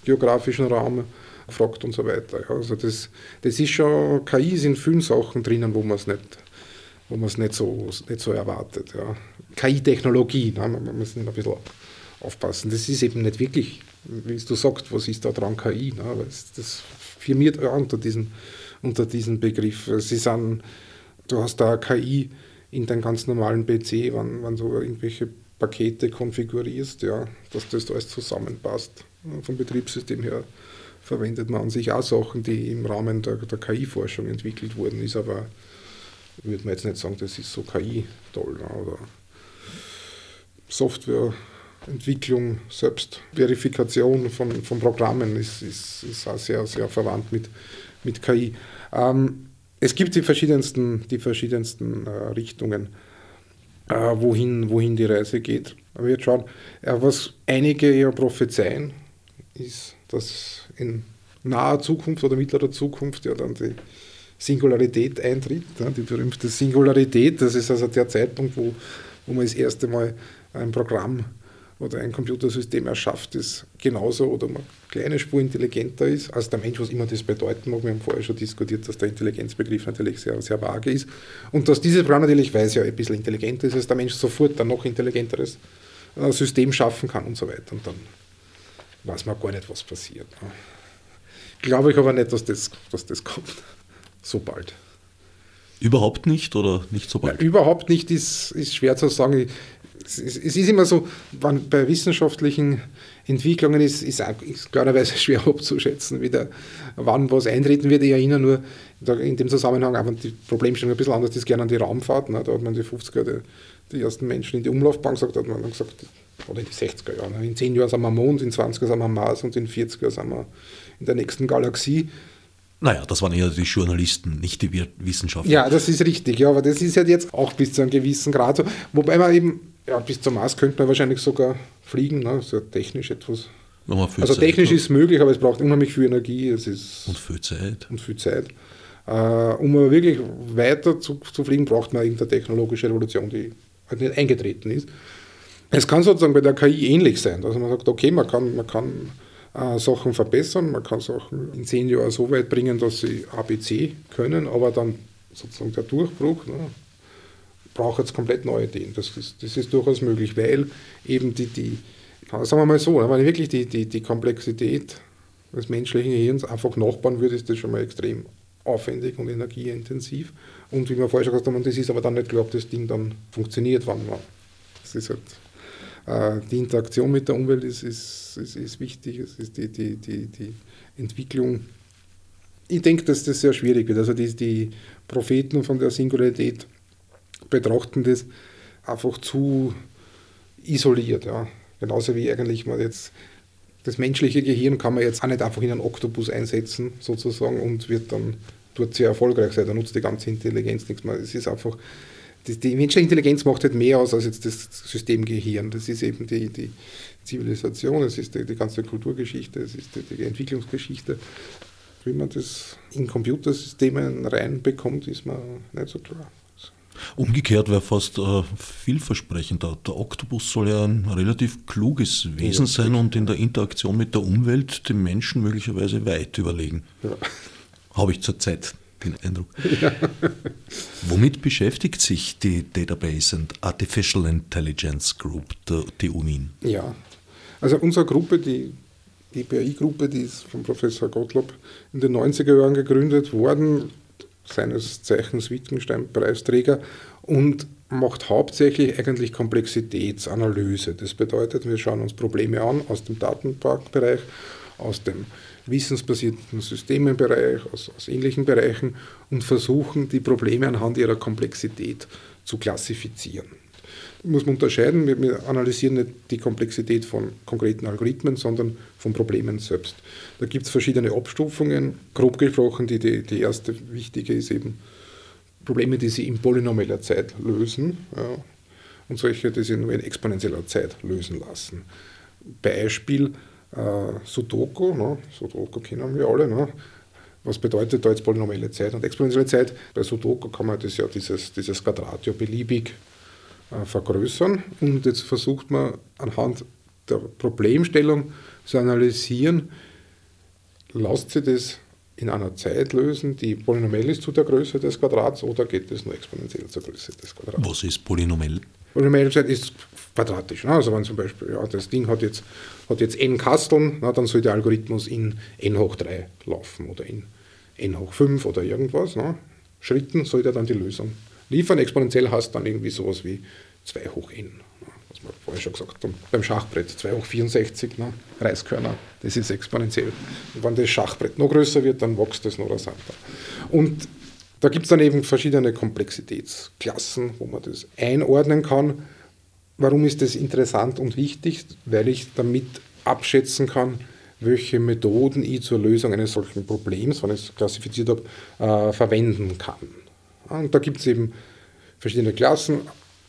B: geografischen Raum gefragt und so weiter? Ja, also das, das ist schon, KI sind vielen Sachen drinnen, wo man es nicht wo man es nicht so, nicht so erwartet. Ja. KI-Technologie, ne? man muss ein bisschen aufpassen. Das ist eben nicht wirklich, wie du sagst, was ist da dran KI? Ne? Das, das firmiert unter diesen, unter diesen Begriff. Sie sind, du hast da KI in deinem ganz normalen PC, wenn, wenn du irgendwelche Pakete konfigurierst, ja, dass das alles zusammenpasst. Vom Betriebssystem her verwendet man an sich auch Sachen, die im Rahmen der, der KI-Forschung entwickelt wurden, ist aber würde man jetzt nicht sagen, das ist so KI toll ne, Softwareentwicklung, Selbstverifikation von, von Programmen ist, ist, ist auch sehr, sehr verwandt mit, mit KI. Ähm, es gibt die verschiedensten, die verschiedensten äh, Richtungen, äh, wohin, wohin die Reise geht. Man wird schauen, äh, was einige ja prophezeien, ist, dass in naher Zukunft oder mittlerer Zukunft ja dann die Singularität eintritt, ja, die berühmte Singularität. Das ist also der Zeitpunkt, wo, wo man das erste Mal ein Programm oder ein Computersystem erschafft, das genauso oder eine kleine Spur intelligenter ist als der Mensch, was immer das bedeuten mag. Wir haben vorher schon diskutiert, dass der Intelligenzbegriff natürlich sehr, sehr vage ist und dass dieses Programm natürlich, weil es ja ein bisschen intelligenter ist, als der Mensch sofort ein noch intelligenteres äh, System schaffen kann und so weiter. Und dann weiß man gar nicht, was passiert. Ne. Glaube ich aber nicht, dass das, dass das kommt so bald.
A: Überhaupt nicht oder nicht so bald?
B: Ja, überhaupt nicht ist, ist schwer zu sagen es, ist immer so, bei wissenschaftlichen Entwicklungen ist, ist, ist klarerweise (laughs) schwer abzuschätzen, wie der, wann was eintreten wird. Ich erinnere nur in dem Zusammenhang einfach die Problemstellung ein bisschen anders, das ist gerne an die Raumfahrt. Ne? Da hat man die 50er die, die, ersten Menschen in die Umlaufbahn gesagt, hat man dann gesagt, oder in die 60er Jahre, in 10 Jahren sind wir am Mond, in 20 Jahren sind wir am Mars und in 40 Jahren sind wir in der nächsten Galaxie.
A: Naja, das waren eher die Journalisten, nicht die Wissenschaftler.
B: Ja, das ist richtig, ja, aber das ist halt jetzt auch bis zu einem gewissen Grad so. Wobei man eben ja, bis zum Mars könnte man wahrscheinlich sogar fliegen, ne? so technisch etwas. Also Zeit, technisch ist es möglich, aber es braucht unheimlich viel Energie. Es ist
A: und viel Zeit.
B: Und viel Zeit. Äh, um aber wirklich weiter zu, zu fliegen, braucht man eben eine technologische Revolution, die halt nicht eingetreten ist. Es kann sozusagen bei der KI ähnlich sein, dass man sagt, okay, man kann, man kann äh, Sachen verbessern, man kann Sachen in zehn Jahren so weit bringen, dass sie ABC können, aber dann sozusagen der Durchbruch, ne, brauche jetzt komplett neue Ideen. Das ist, das ist durchaus möglich, weil eben die, die sagen wir mal so, wenn ich wirklich die, die, die Komplexität des menschlichen Gehirns einfach nachbauen würde, ist das schon mal extrem aufwendig und energieintensiv. Und wie wir vorher schon gesagt haben, das ist aber dann nicht klar, ob das Ding dann funktioniert, wann man. Das ist halt, äh, die Interaktion mit der Umwelt ist, ist, ist, ist wichtig, es ist die, die, die, die Entwicklung. Ich denke, dass das sehr schwierig wird. Also die, die Propheten von der Singularität betrachten das einfach zu isoliert. Ja. Genauso wie eigentlich man jetzt das menschliche Gehirn kann man jetzt auch nicht einfach in einen Oktopus einsetzen, sozusagen, und wird dann dort sehr erfolgreich sein. Da nutzt die ganze Intelligenz nichts mehr. Es ist einfach, die, die, menschliche Intelligenz macht halt mehr aus als jetzt das System Gehirn. Das ist eben die, die Zivilisation, es ist die, die ganze Kulturgeschichte, es ist die, die Entwicklungsgeschichte. Wie man das in Computersystemen reinbekommt, ist man nicht so klar.
A: Umgekehrt wäre fast äh, vielversprechender. Der Oktopus soll ja ein relativ kluges Wesen ja, sein und in der Interaktion mit der Umwelt dem Menschen möglicherweise weit überlegen. Ja. Habe ich zurzeit den Eindruck. (laughs) Ja. Womit beschäftigt sich die Database and Artificial Intelligence Group der TU Wien?
B: Ja, also unsere Gruppe, die die BI-Gruppe, die ist von Professor Gottlob in den 90er Jahren gegründet worden, seines Zeichens Wittgenstein-Preisträger und macht hauptsächlich eigentlich Komplexitätsanalyse. Das bedeutet, wir schauen uns Probleme an aus dem Datenbankbereich, aus dem wissensbasierten Systemenbereich, aus, aus ähnlichen Bereichen und versuchen, die Probleme anhand ihrer Komplexität zu klassifizieren muss man unterscheiden. Wir, wir, analysieren nicht die Komplexität von konkreten Algorithmen, sondern von Problemen selbst. Da gibt es verschiedene Abstufungen. Grob gesprochen, die, die, die, erste wichtige ist eben Probleme, die sie in polynomeller Zeit lösen ja, und solche, die sie nur in exponentieller Zeit lösen lassen. Beispiel äh, Sudoku. Ne? Sudoku kennen wir alle. Ne? Was bedeutet da jetzt polynomielle Zeit und exponentielle Zeit? Bei Sudoku kann man das ja dieses, dieses Quadrat ja beliebig vergrößern. Und jetzt versucht man anhand der Problemstellung zu analysieren, lässt sich das in einer Zeit lösen, die polynomiell ist zu der Größe des Quadrats oder geht es nur exponentiell zur Größe des Quadrats?
A: Was ist polynomiell?
B: Polynomielle Zeit ist quadratisch. Ne? Also wenn zum Beispiel ja, das Ding hat jetzt, hat jetzt n Kasteln, na, dann soll der Algorithmus in n hoch 3 laufen oder in n hoch 5 oder irgendwas. Ne? Schritten soll der dann die Lösung liefern. Exponentiell heißt dann irgendwie sowas wie 2 hoch n. Was wir vorher schon gesagt haben, beim Schachbrett 2 hoch 64 ne, Reiskörner, das ist exponentiell. Und wenn das Schachbrett noch größer wird, dann wächst es noch rasanter. Und da gibt es dann eben verschiedene Komplexitätsklassen, wo man das einordnen kann. Warum ist das interessant und wichtig? Weil ich damit abschätzen kann, welche Methoden ich zur Lösung eines solchen Problems, wenn ich es klassifiziert habe, äh, verwenden kann. Und da gibt es eben verschiedene Klassen.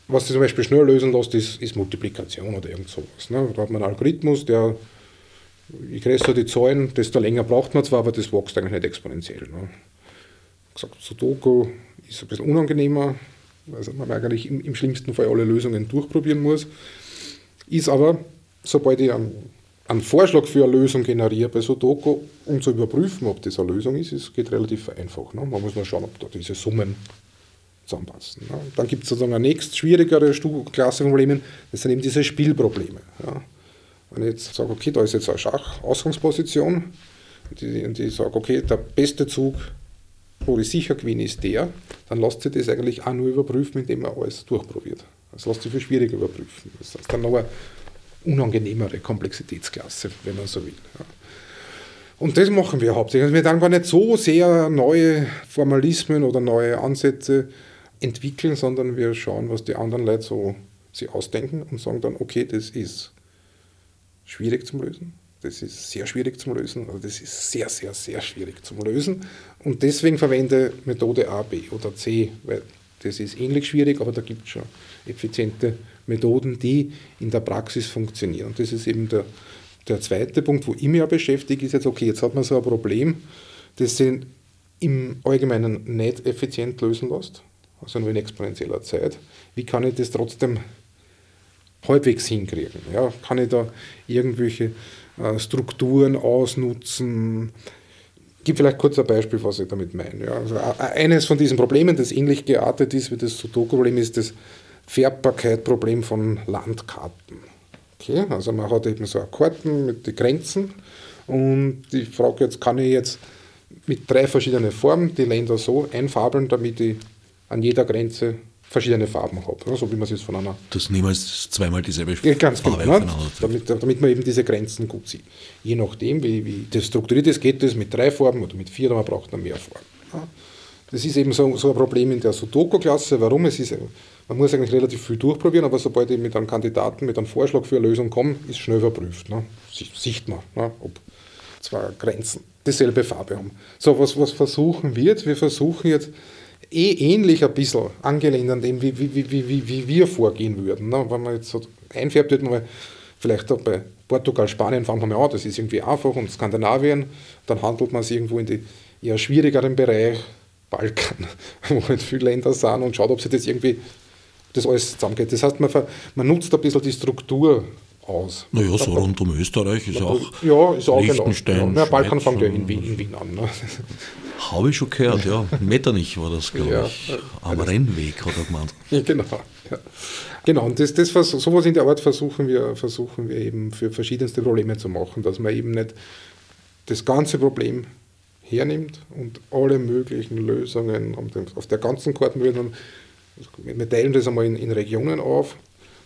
B: Was sich zum Beispiel schnell lösen lässt, ist, ist Multiplikation oder irgend sowas. Ne? Da hat man einen Algorithmus, der, je größer die Zahlen, desto länger braucht man zwar, aber das wächst eigentlich nicht exponentiell. Ne? Gesagt, Sudoku ist ein bisschen unangenehmer, also man eigentlich im, im schlimmsten Fall alle Lösungen durchprobieren muss. Ist aber, sobald ich einen, einen Vorschlag für eine Lösung generiere bei Sudoku, um zu überprüfen, ob das eine Lösung ist, es geht relativ einfach. Ne? Man muss nur schauen, ob da diese Summen zusammenpassen. Ja. Dann gibt es sozusagen eine nächst schwierigere Klasse von Problemen, das sind eben diese Spielprobleme. Ja. Wenn ich jetzt sage, okay, da ist jetzt eine Schach-Ausgangsposition und ich, und ich sage, okay, der beste Zug, wo ich sicher gewinne, ist der, dann lässt sich das eigentlich auch nur überprüfen, indem man alles durchprobiert. Das lässt sich viel schwieriger überprüfen. Das ist dann eine unangenehmere Komplexitätsklasse, wenn man so will. Ja. Und das machen wir hauptsächlich. Also wir dann gar nicht so sehr neue Formalismen oder neue Ansätze entwickeln, sondern wir schauen, was die anderen Leute so sich ausdenken und sagen dann, okay, das ist schwierig zum Lösen, das ist sehr schwierig zum Lösen, also das ist sehr, sehr, sehr schwierig zum Lösen und deswegen verwende Methode A, B oder C, weil das ist ähnlich schwierig, aber da gibt es schon effiziente Methoden, die in der Praxis funktionieren. Und das ist eben der, der zweite Punkt, wo ich mich auch beschäftige, ist jetzt, okay, jetzt hat man so ein Problem, das sich im Allgemeinen nicht effizient lösen lässt also nur in exponentieller Zeit. Wie kann ich das trotzdem halbwegs hinkriegen? Ja, kann ich da irgendwelche äh, Strukturen ausnutzen? Ich gebe vielleicht kurz ein Beispiel, was ich damit meine. Ja, also eines von diesen Problemen, das ähnlich geartet ist wie das Sudoku-Problem, ist das Färbbarkeit-Problem von Landkarten. Okay, also man hat eben so Karten mit den Grenzen und die Frage jetzt, kann ich jetzt mit drei verschiedenen Formen die Länder so einfabeln, damit ich an jeder Grenze verschiedene Farben habe, so wie man es jetzt von einer.
A: Das niemals zweimal dieselbe
B: ja, ganz Farbe genau, ne? damit, damit man eben diese Grenzen gut sieht. Je nachdem, wie, wie das strukturiert ist, geht das mit drei Farben oder mit vier, aber man braucht dann mehr Farben. Ja. Das ist eben so, so ein Problem in der Sudoku-Klasse. Warum? Es ist, man muss eigentlich relativ viel durchprobieren, aber sobald ich mit einem Kandidaten, mit einem Vorschlag für eine Lösung komme, ist schnell verprüft. Ne? Sieht man, ne? ob zwei Grenzen dieselbe Farbe haben. So, was, was versuchen wir jetzt? Wir versuchen jetzt eh ähnlich ein bisschen angelehnt an dem, wie, wie, wie, wie, wie wir vorgehen würden. Ne? Wenn man jetzt so einfärbt, würde man vielleicht bei Portugal, Spanien fangen wir mal an, das ist irgendwie einfach und Skandinavien, dann handelt man es irgendwo in die eher schwierigeren Bereich, Balkan, (laughs) wo halt viele Länder sind und schaut, ob sich das irgendwie das alles zusammengeht. Das heißt, man, man nutzt ein bisschen die Struktur aus.
A: Naja, so rund um Österreich ist auch
B: ja, ist auch
A: Liechtenstein.
B: Genau. Ja, Balkan fängt ja in Wien, in Wien an. Ne? (laughs)
A: Habe ich schon gehört, ja. Metternich war das, glaube ja, ich. Am Rennweg hat er gemeint. (laughs)
B: Ja, genau. Ja. Genau, und das, das, sowas in der Art versuchen wir, versuchen wir eben für verschiedenste Probleme zu machen, dass man eben nicht das ganze Problem hernimmt und alle möglichen Lösungen auf der ganzen Karte, wir teilen das einmal in, in Regionen auf,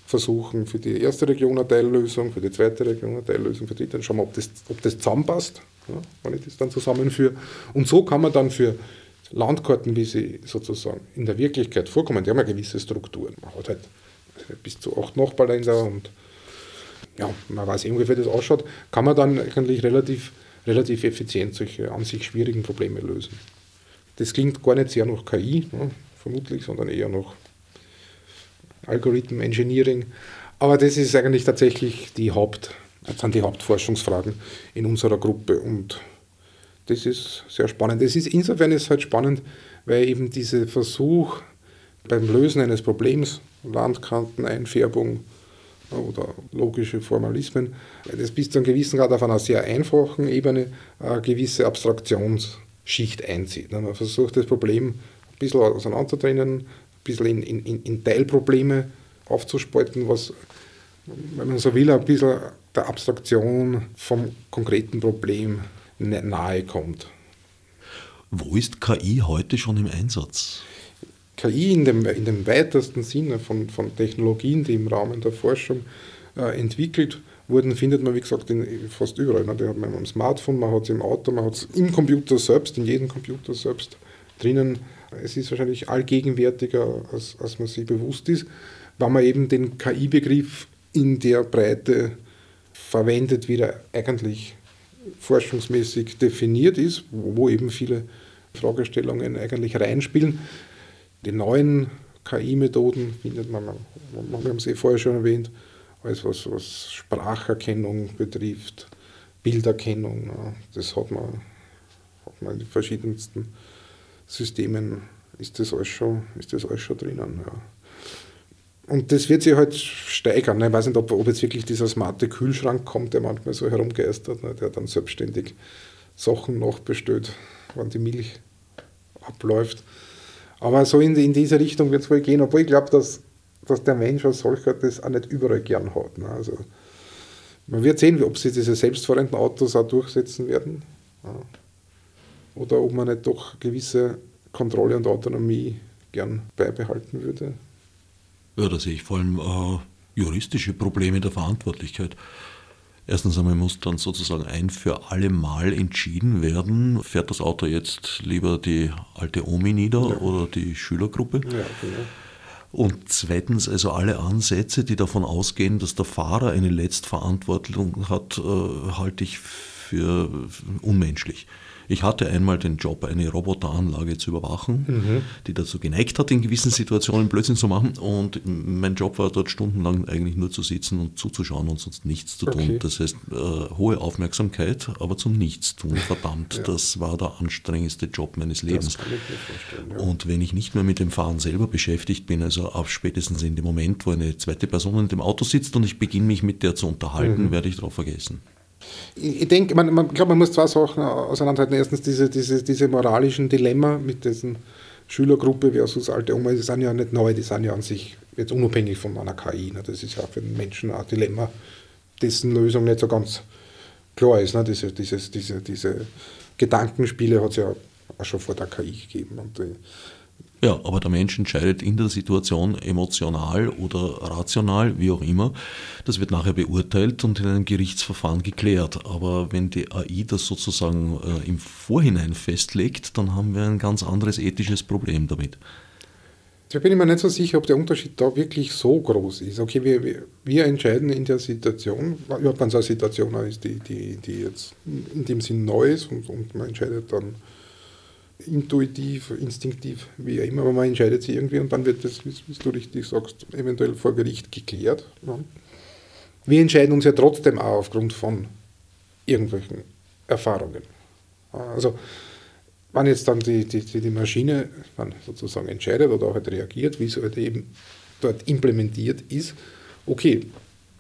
B: versuchen für die erste Region eine Teillösung, für die zweite Region eine Teillösung, für die dritte, dann schauen wir, ob das, ob das zusammenpasst ja, wenn ich das dann zusammenführe. Und so kann man dann für Landkarten, wie sie sozusagen in der Wirklichkeit vorkommen, die haben ja gewisse Strukturen. Man hat halt bis zu acht Nachbarländer und ja, man weiß eh ungefähr, wie das ausschaut, kann man dann eigentlich relativ, relativ effizient solche an sich schwierigen Probleme lösen. Das klingt gar nicht sehr nach KI, ne, vermutlich, sondern eher nach Algorithmen, Engineering. Aber das ist eigentlich tatsächlich die Haupt, das sind die Hauptforschungsfragen in unserer Gruppe und das ist sehr spannend. Das ist insofern ist halt spannend, weil eben dieser Versuch beim Lösen eines Problems, Landkarteneinfärbung oder logische Formalismen, das bis zu einem gewissen Grad auf einer sehr einfachen Ebene eine gewisse Abstraktionsschicht einzieht. Man versucht das Problem ein bisschen auseinanderzutrennen, ein bisschen in, in, in Teilprobleme aufzuspalten, was, wenn man so will, ein bisschen der Abstraktion vom konkreten Problem nahe kommt.
A: Wo ist KI heute schon im Einsatz?
B: KI in dem, in dem weitesten Sinne von, von Technologien, die im Rahmen der Forschung äh, entwickelt wurden, findet man, wie gesagt, in, fast überall. Ne? Die hat man am Smartphone, man hat es im Auto, man hat es im Computer selbst, in jedem Computer selbst drinnen. Es ist wahrscheinlich allgegenwärtiger, als, als man sich bewusst ist, weil man eben den KI-Begriff in der Breite verwendet, wie er eigentlich forschungsmäßig definiert ist, wo eben viele Fragestellungen eigentlich reinspielen. Die neuen KI-Methoden findet man, wir haben es eh vorher schon erwähnt, alles was, was Spracherkennung betrifft, Bilderkennung, das hat man, hat man in den verschiedensten Systemen, ist das alles schon, ist das alles schon drinnen. Ja. Und das wird sich halt steigern. Ich weiß nicht, ob, ob jetzt wirklich dieser smarte Kühlschrank kommt, der manchmal so herumgeistert, ne, der dann selbstständig Sachen nachbestellt, wann die Milch abläuft. Aber so in, in diese Richtung wird es wohl gehen, obwohl ich glaube, dass, dass der Mensch als solcher das auch nicht überall gern hat. Ne? Also, man wird sehen, ob sie diese selbstfahrenden Autos auch durchsetzen werden. Ja. Oder ob man nicht doch gewisse Kontrolle und Autonomie gern beibehalten würde.
A: Ja, da sehe ich vor allem äh, juristische Probleme der Verantwortlichkeit. Erstens einmal muss dann sozusagen ein für alle Mal entschieden werden, fährt das Auto jetzt lieber die alte Omi nieder ja. oder die Schülergruppe. Ja, genau. Und zweitens, also alle Ansätze, die davon ausgehen, dass der Fahrer eine Letztverantwortung hat, äh, halte ich für unmenschlich. Ich hatte einmal den Job, eine Roboteranlage zu überwachen, mhm. die dazu geneigt hat, in gewissen Situationen Blödsinn zu machen. Und mein Job war dort stundenlang eigentlich nur zu sitzen und zuzuschauen und sonst nichts zu tun. Okay. Das heißt, äh, hohe Aufmerksamkeit, aber zum Nichtstun. Verdammt, ja. das war der anstrengendste Job meines Lebens. Ja. Und wenn ich nicht mehr mit dem Fahren selber beschäftigt bin, also ab spätestens in dem Moment, wo eine zweite Person in dem Auto sitzt und ich beginne mich mit der zu unterhalten, mhm. werde ich darauf vergessen.
B: Ich denke, man, man, ich glaube, man muss zwei Sachen auseinanderhalten. Erstens diese, diese, diese moralischen Dilemma mit diesen Schülergruppe versus alte Oma, die sind ja nicht neu, die sind ja an sich jetzt unabhängig von einer KI. Ne? Das ist ja für den Menschen ein Dilemma, dessen Lösung nicht so ganz klar ist. Ne? Diese, dieses, diese, diese Gedankenspiele hat es ja auch schon vor der KI gegeben. Und die,
A: ja, aber der Mensch entscheidet in der Situation emotional oder rational, wie auch immer. Das wird nachher beurteilt und in einem Gerichtsverfahren geklärt. Aber wenn die AI das sozusagen äh, im Vorhinein festlegt, dann haben wir ein ganz anderes ethisches Problem damit.
B: Da bin ich mir nicht so sicher, ob der Unterschied da wirklich so groß ist. Okay, wir, wir entscheiden in der Situation, überhaupt wenn es eine Situation ist, die, die, die jetzt in dem Sinn neu ist und, und man entscheidet dann intuitiv, instinktiv, wie immer, aber man entscheidet sich irgendwie und dann wird das, wie, du richtig sagst, eventuell vor Gericht geklärt. Ja. Wir entscheiden uns ja trotzdem auch aufgrund von irgendwelchen Erfahrungen. Also, wenn jetzt dann die, die, die Maschine dann sozusagen entscheidet oder auch halt reagiert, wie es halt eben dort implementiert ist, okay,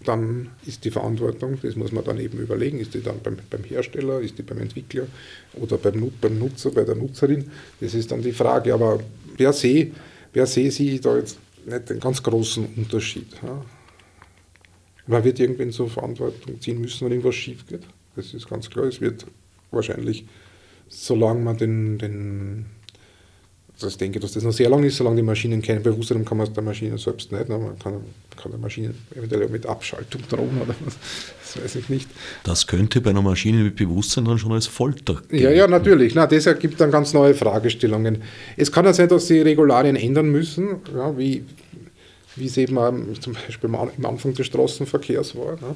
B: dann ist die Verantwortung, das muss man dann eben überlegen, ist die dann beim, beim Hersteller, ist die beim Entwickler oder beim, beim Nutzer, bei der Nutzerin, das ist dann die Frage. Aber wer sehe wer sehe sie da jetzt nicht den ganz großen Unterschied? Ja? Man wird irgendwann zur Verantwortung ziehen müssen, wenn irgendwas schief geht. Das ist ganz klar. Es wird wahrscheinlich, solange man den, den also ich denke, dass das noch sehr lang ist, solange die Maschinen kein Bewusstsein haben, kann man es der Maschine selbst nicht. Ne? Man kann, kann der Maschine eventuell mit Abschaltung drohen oder was, das weiß ich nicht.
A: Das könnte bei einer Maschine mit Bewusstsein dann schon als Folter
B: gehen. Ja, ja, natürlich. Na, das ergibt dann ganz neue Fragestellungen. Es kann ja sein, dass sie Regularien ändern müssen, ja, wie, wie es eben zum Beispiel am Anfang des Straßenverkehrs war. Ne?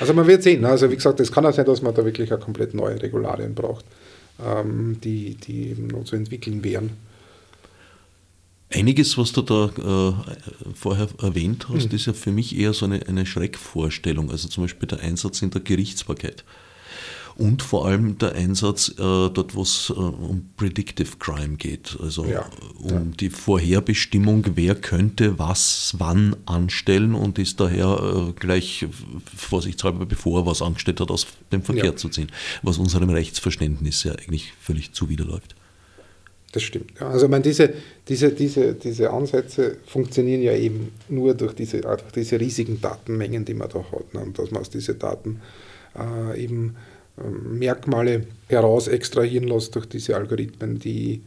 B: Also man wird sehen. Ne? Also wie gesagt, es kann ja sein, dass man da wirklich eine komplett neue Regularien braucht ähm, die, die eben noch zu entwickeln wären.
A: Einiges, was du da äh, vorher erwähnt hast, mhm. ist ja für mich eher so eine, eine Schreckvorstellung. Also zum Beispiel der Einsatz in der Gerichtsbarkeit und vor allem der Einsatz äh, dort, wo es äh, um Predictive Crime geht, also ja, um ja. die Vorherbestimmung, wer könnte was wann anstellen und ist daher äh, gleich vorsichtshalber, bevor er was angestellt hat, aus dem Verkehr ja. zu ziehen, was unserem Rechtsverständnis ja eigentlich völlig zuwiderläuft.
B: Das stimmt. Also ich meine, diese, diese, diese, diese Ansätze funktionieren ja eben nur durch diese, durch diese riesigen Datenmengen, die man da hat. Ne? Und dass man aus diesen Daten äh, eben Merkmale heraus extrahieren lässt durch diese Algorithmen, die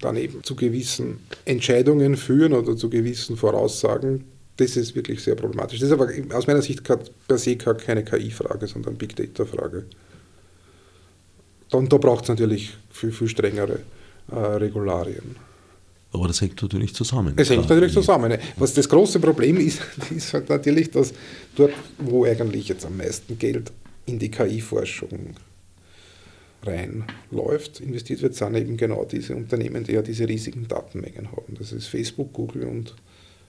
B: dann eben zu gewissen Entscheidungen führen oder zu gewissen Voraussagen. Das ist wirklich sehr problematisch. Das ist aber aus meiner Sicht per se keine KI-Frage, sondern Big Data-Frage. Und da braucht es natürlich viel, viel strengere äh, Regularien.
A: Aber das hängt natürlich zusammen.
B: Es hängt natürlich zusammen. Was das große Problem (laughs) ist, ist halt natürlich, dass dort, wo eigentlich jetzt am meisten Geld in die KI-Forschung reinläuft, investiert wird, sind eben genau diese Unternehmen, die ja diese riesigen Datenmengen haben. Das ist Facebook, Google und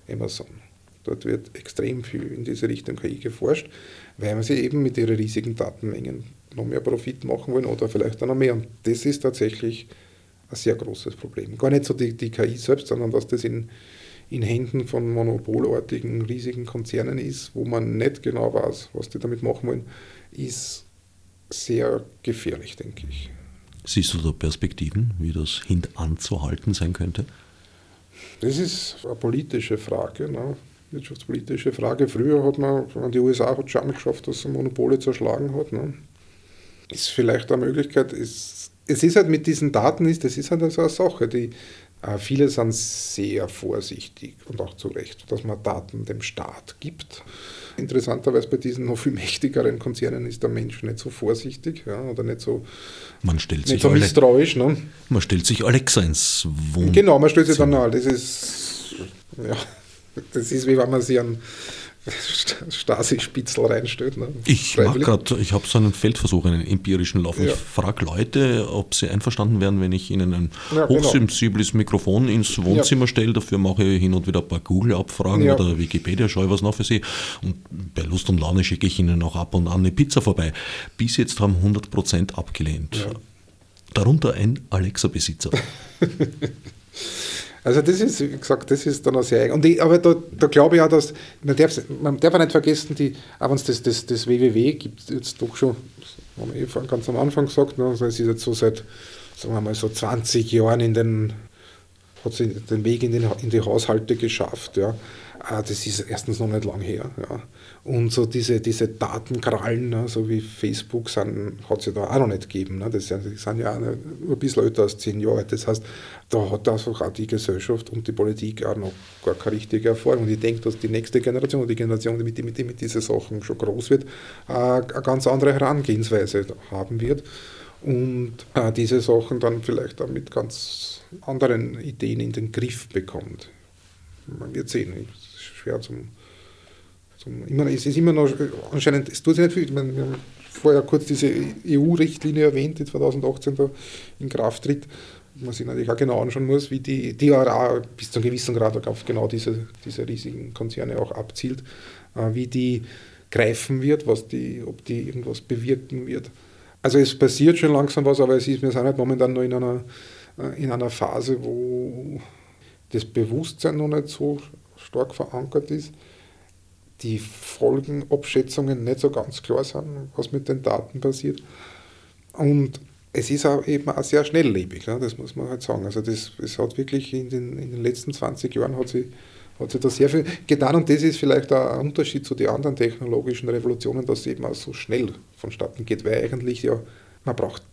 B: Amazon. Dort wird extrem viel in diese Richtung KI geforscht, weil man sie eben mit ihren riesigen Datenmengen noch mehr Profit machen wollen oder vielleicht auch noch mehr. Und das ist tatsächlich ein sehr großes Problem. Gar nicht so die, die KI selbst, sondern dass das in, in Händen von monopolartigen, riesigen Konzernen ist, wo man nicht genau weiß, was die damit machen wollen, ist sehr gefährlich, denke ich.
A: Siehst du da Perspektiven, wie das hintanzuhalten sein könnte?
B: Das ist eine politische Frage, ne? wirtschaftspolitische Frage. Früher hat man, die USA hat schon geschafft, dass sie Monopole zerschlagen hat. Ne? Ist vielleicht eine Möglichkeit. Ist, es ist halt mit diesen Daten, ist, das ist halt so eine Sache. Die, viele sind sehr vorsichtig und auch zu Recht, dass man Daten dem Staat gibt. Interessanterweise bei diesen noch viel mächtigeren Konzernen ist der Mensch nicht so vorsichtig ja, oder nicht so,
A: man stellt sich
B: so
A: alle,
B: misstrauisch. Ne?
A: Man stellt sich Alexa ins Wohn.
B: Genau, man stellt sich dann an. Das ist, ja, das ist wie wenn man sich an (laughs) Stasi-Spitzel reinstellt. Ne?
A: Ich mache gerade, ich habe so einen Feldversuch, einen empirischen Lauf. Ja. Ich frage Leute, ob sie einverstanden wären, wenn ich ihnen ein ja, genau. hochsensibles genau. Mikrofon ins Wohnzimmer ja. stelle. Dafür mache ich hin und wieder ein paar Google-Abfragen oder Wikipedia, schaue was noch für sie. Und bei Lust und Laune schicke ich ihnen auch ab und an eine Pizza vorbei. Bis jetzt haben 100% abgelehnt. Darunter ein Alexa-Besitzer. (laughs)
B: Also das ist, wie gesagt, das ist dann auch sehr Und ich, aber da, da glaube ich auch, dass, man darf, man darf auch nicht vergessen, die, auch wenn es das, das, das WWW gibt, jetzt doch schon, haben wir eh ganz am Anfang gesagt, ne, also es ist jetzt so seit, sagen wir mal, so 20 Jahren in den, hat sie den Weg in, den, in die Haushalte geschafft, ja. Ah, das ist erstens noch nicht lang her. Ja. Und so diese, diese Datenkrallen, ne, so wie Facebook, hat es ja da auch noch nicht gegeben. Ne. Das sind, sind ja auch ein bisschen älter als zehn Jahre. Das heißt, da hat einfach auch die Gesellschaft und die Politik auch noch gar keine richtige Erfahrung. Und ich denke, dass die nächste Generation, die Generation, die mit, mit, mit diesen Sachen schon groß wird, eine ganz andere Herangehensweise haben wird. Und äh, diese Sachen dann vielleicht auch mit ganz anderen Ideen in den Griff bekommt. Man wird sehen schwer zum. Meine, es ist immer noch anscheinend, es tut sich nicht viel. Ich meine, wir haben vorher kurz diese EU-Richtlinie erwähnt, die 2018 da in Kraft tritt. Man sich natürlich auch genau anschauen muss, wie die, auch bis zu einem gewissen Grad auf genau diese, diese riesigen Konzerne auch abzielt, äh, wie die greifen wird, was die, ob die irgendwas bewirken wird. Also es passiert schon langsam was, aber es ist, wir sind halt momentan noch in einer, äh, in einer Phase, wo das Bewusstsein noch nicht so stark verankert ist, die Folgenabschätzungen nicht so ganz klar sind, was mit den Daten passiert. Und es ist auch eben auch sehr schnelllebig, ne? das muss man halt sagen. Also das, es hat wirklich in den, in den letzten 20 Jahren hat sich, hat sich da sehr viel getan und das ist vielleicht auch ein Unterschied zu den anderen technologischen Revolutionen, dass es eben auch so schnell vonstatten geht, weil eigentlich ja man braucht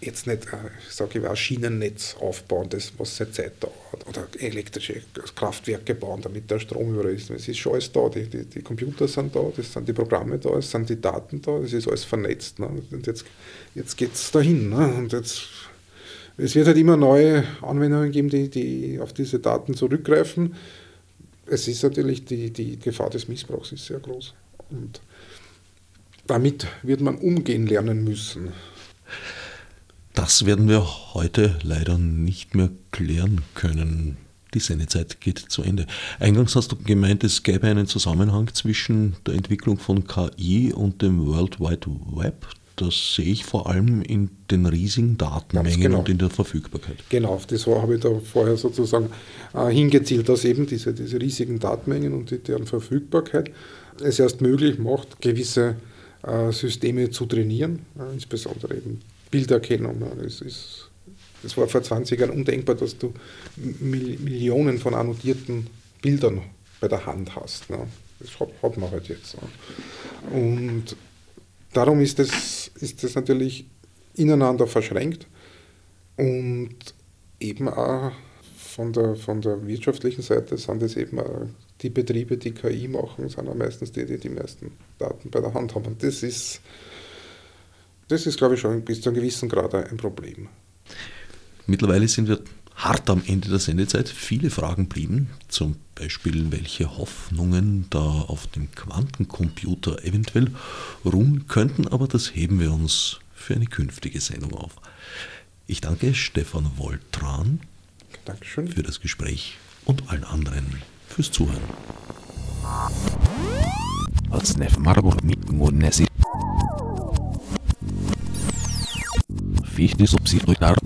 B: jetzt nicht, äh, sage ich mal, ein Schienennetz aufbauen, das was seine Zeit dauert, oder elektrische Kraftwerke bauen, damit der Strom überall ist. Es ist schon alles da, die, die, die, Computer sind da, das sind die Programme da, es sind die Daten da, es ist alles vernetzt. Ne? Und jetzt, jetzt geht es dahin. Ne? Und jetzt, es wird halt immer neue Anwendungen geben, die, die auf diese Daten zurückgreifen. Es ist natürlich, die, die Gefahr des Missbrauchs ist sehr groß. Und damit wird man umgehen lernen müssen.
A: Das werden wir heute leider nicht mehr klären können. Die Sendezeit geht zu Ende. Eingangs hast du gemeint, es gäbe einen Zusammenhang zwischen der Entwicklung von KI und dem World Wide Web. Das sehe ich vor allem in den riesigen Datenmengen genau. und in der Verfügbarkeit.
B: Genau, das habe ich da vorher sozusagen äh, hingezielt, dass eben diese, diese riesigen Datenmengen und die, deren Verfügbarkeit es erst möglich macht, gewisse Systeme zu trainieren, äh, insbesondere eben Bilderkennung. Es ist, das war vor 20 Jahren undenkbar, dass du Millionen von annotierten Bildern bei der Hand hast. Das hat, man halt jetzt. Und darum ist das, ist das natürlich ineinander verschränkt und eben auch von der, von der wirtschaftlichen Seite sind es eben auch die Betriebe, die KI machen, sind auch meistens die, die die meisten Daten bei der Hand haben. Und das ist das ist, glaube ich, schon bis zu einem gewissen Grad ein Problem.
A: Mittlerweile sind wir hart am Ende der Sendezeit. Viele Fragen blieben, zum Beispiel welche Hoffnungen da auf dem Quantencomputer eventuell ruhen könnten, aber das heben wir uns für eine künftige Sendung auf. Ich danke Stefan Woltran
B: Dankeschön.
A: für das Gespräch und allen anderen fürs Zuhören.
C: Odsnev Marburg mit Monesi. Fichte subsidiar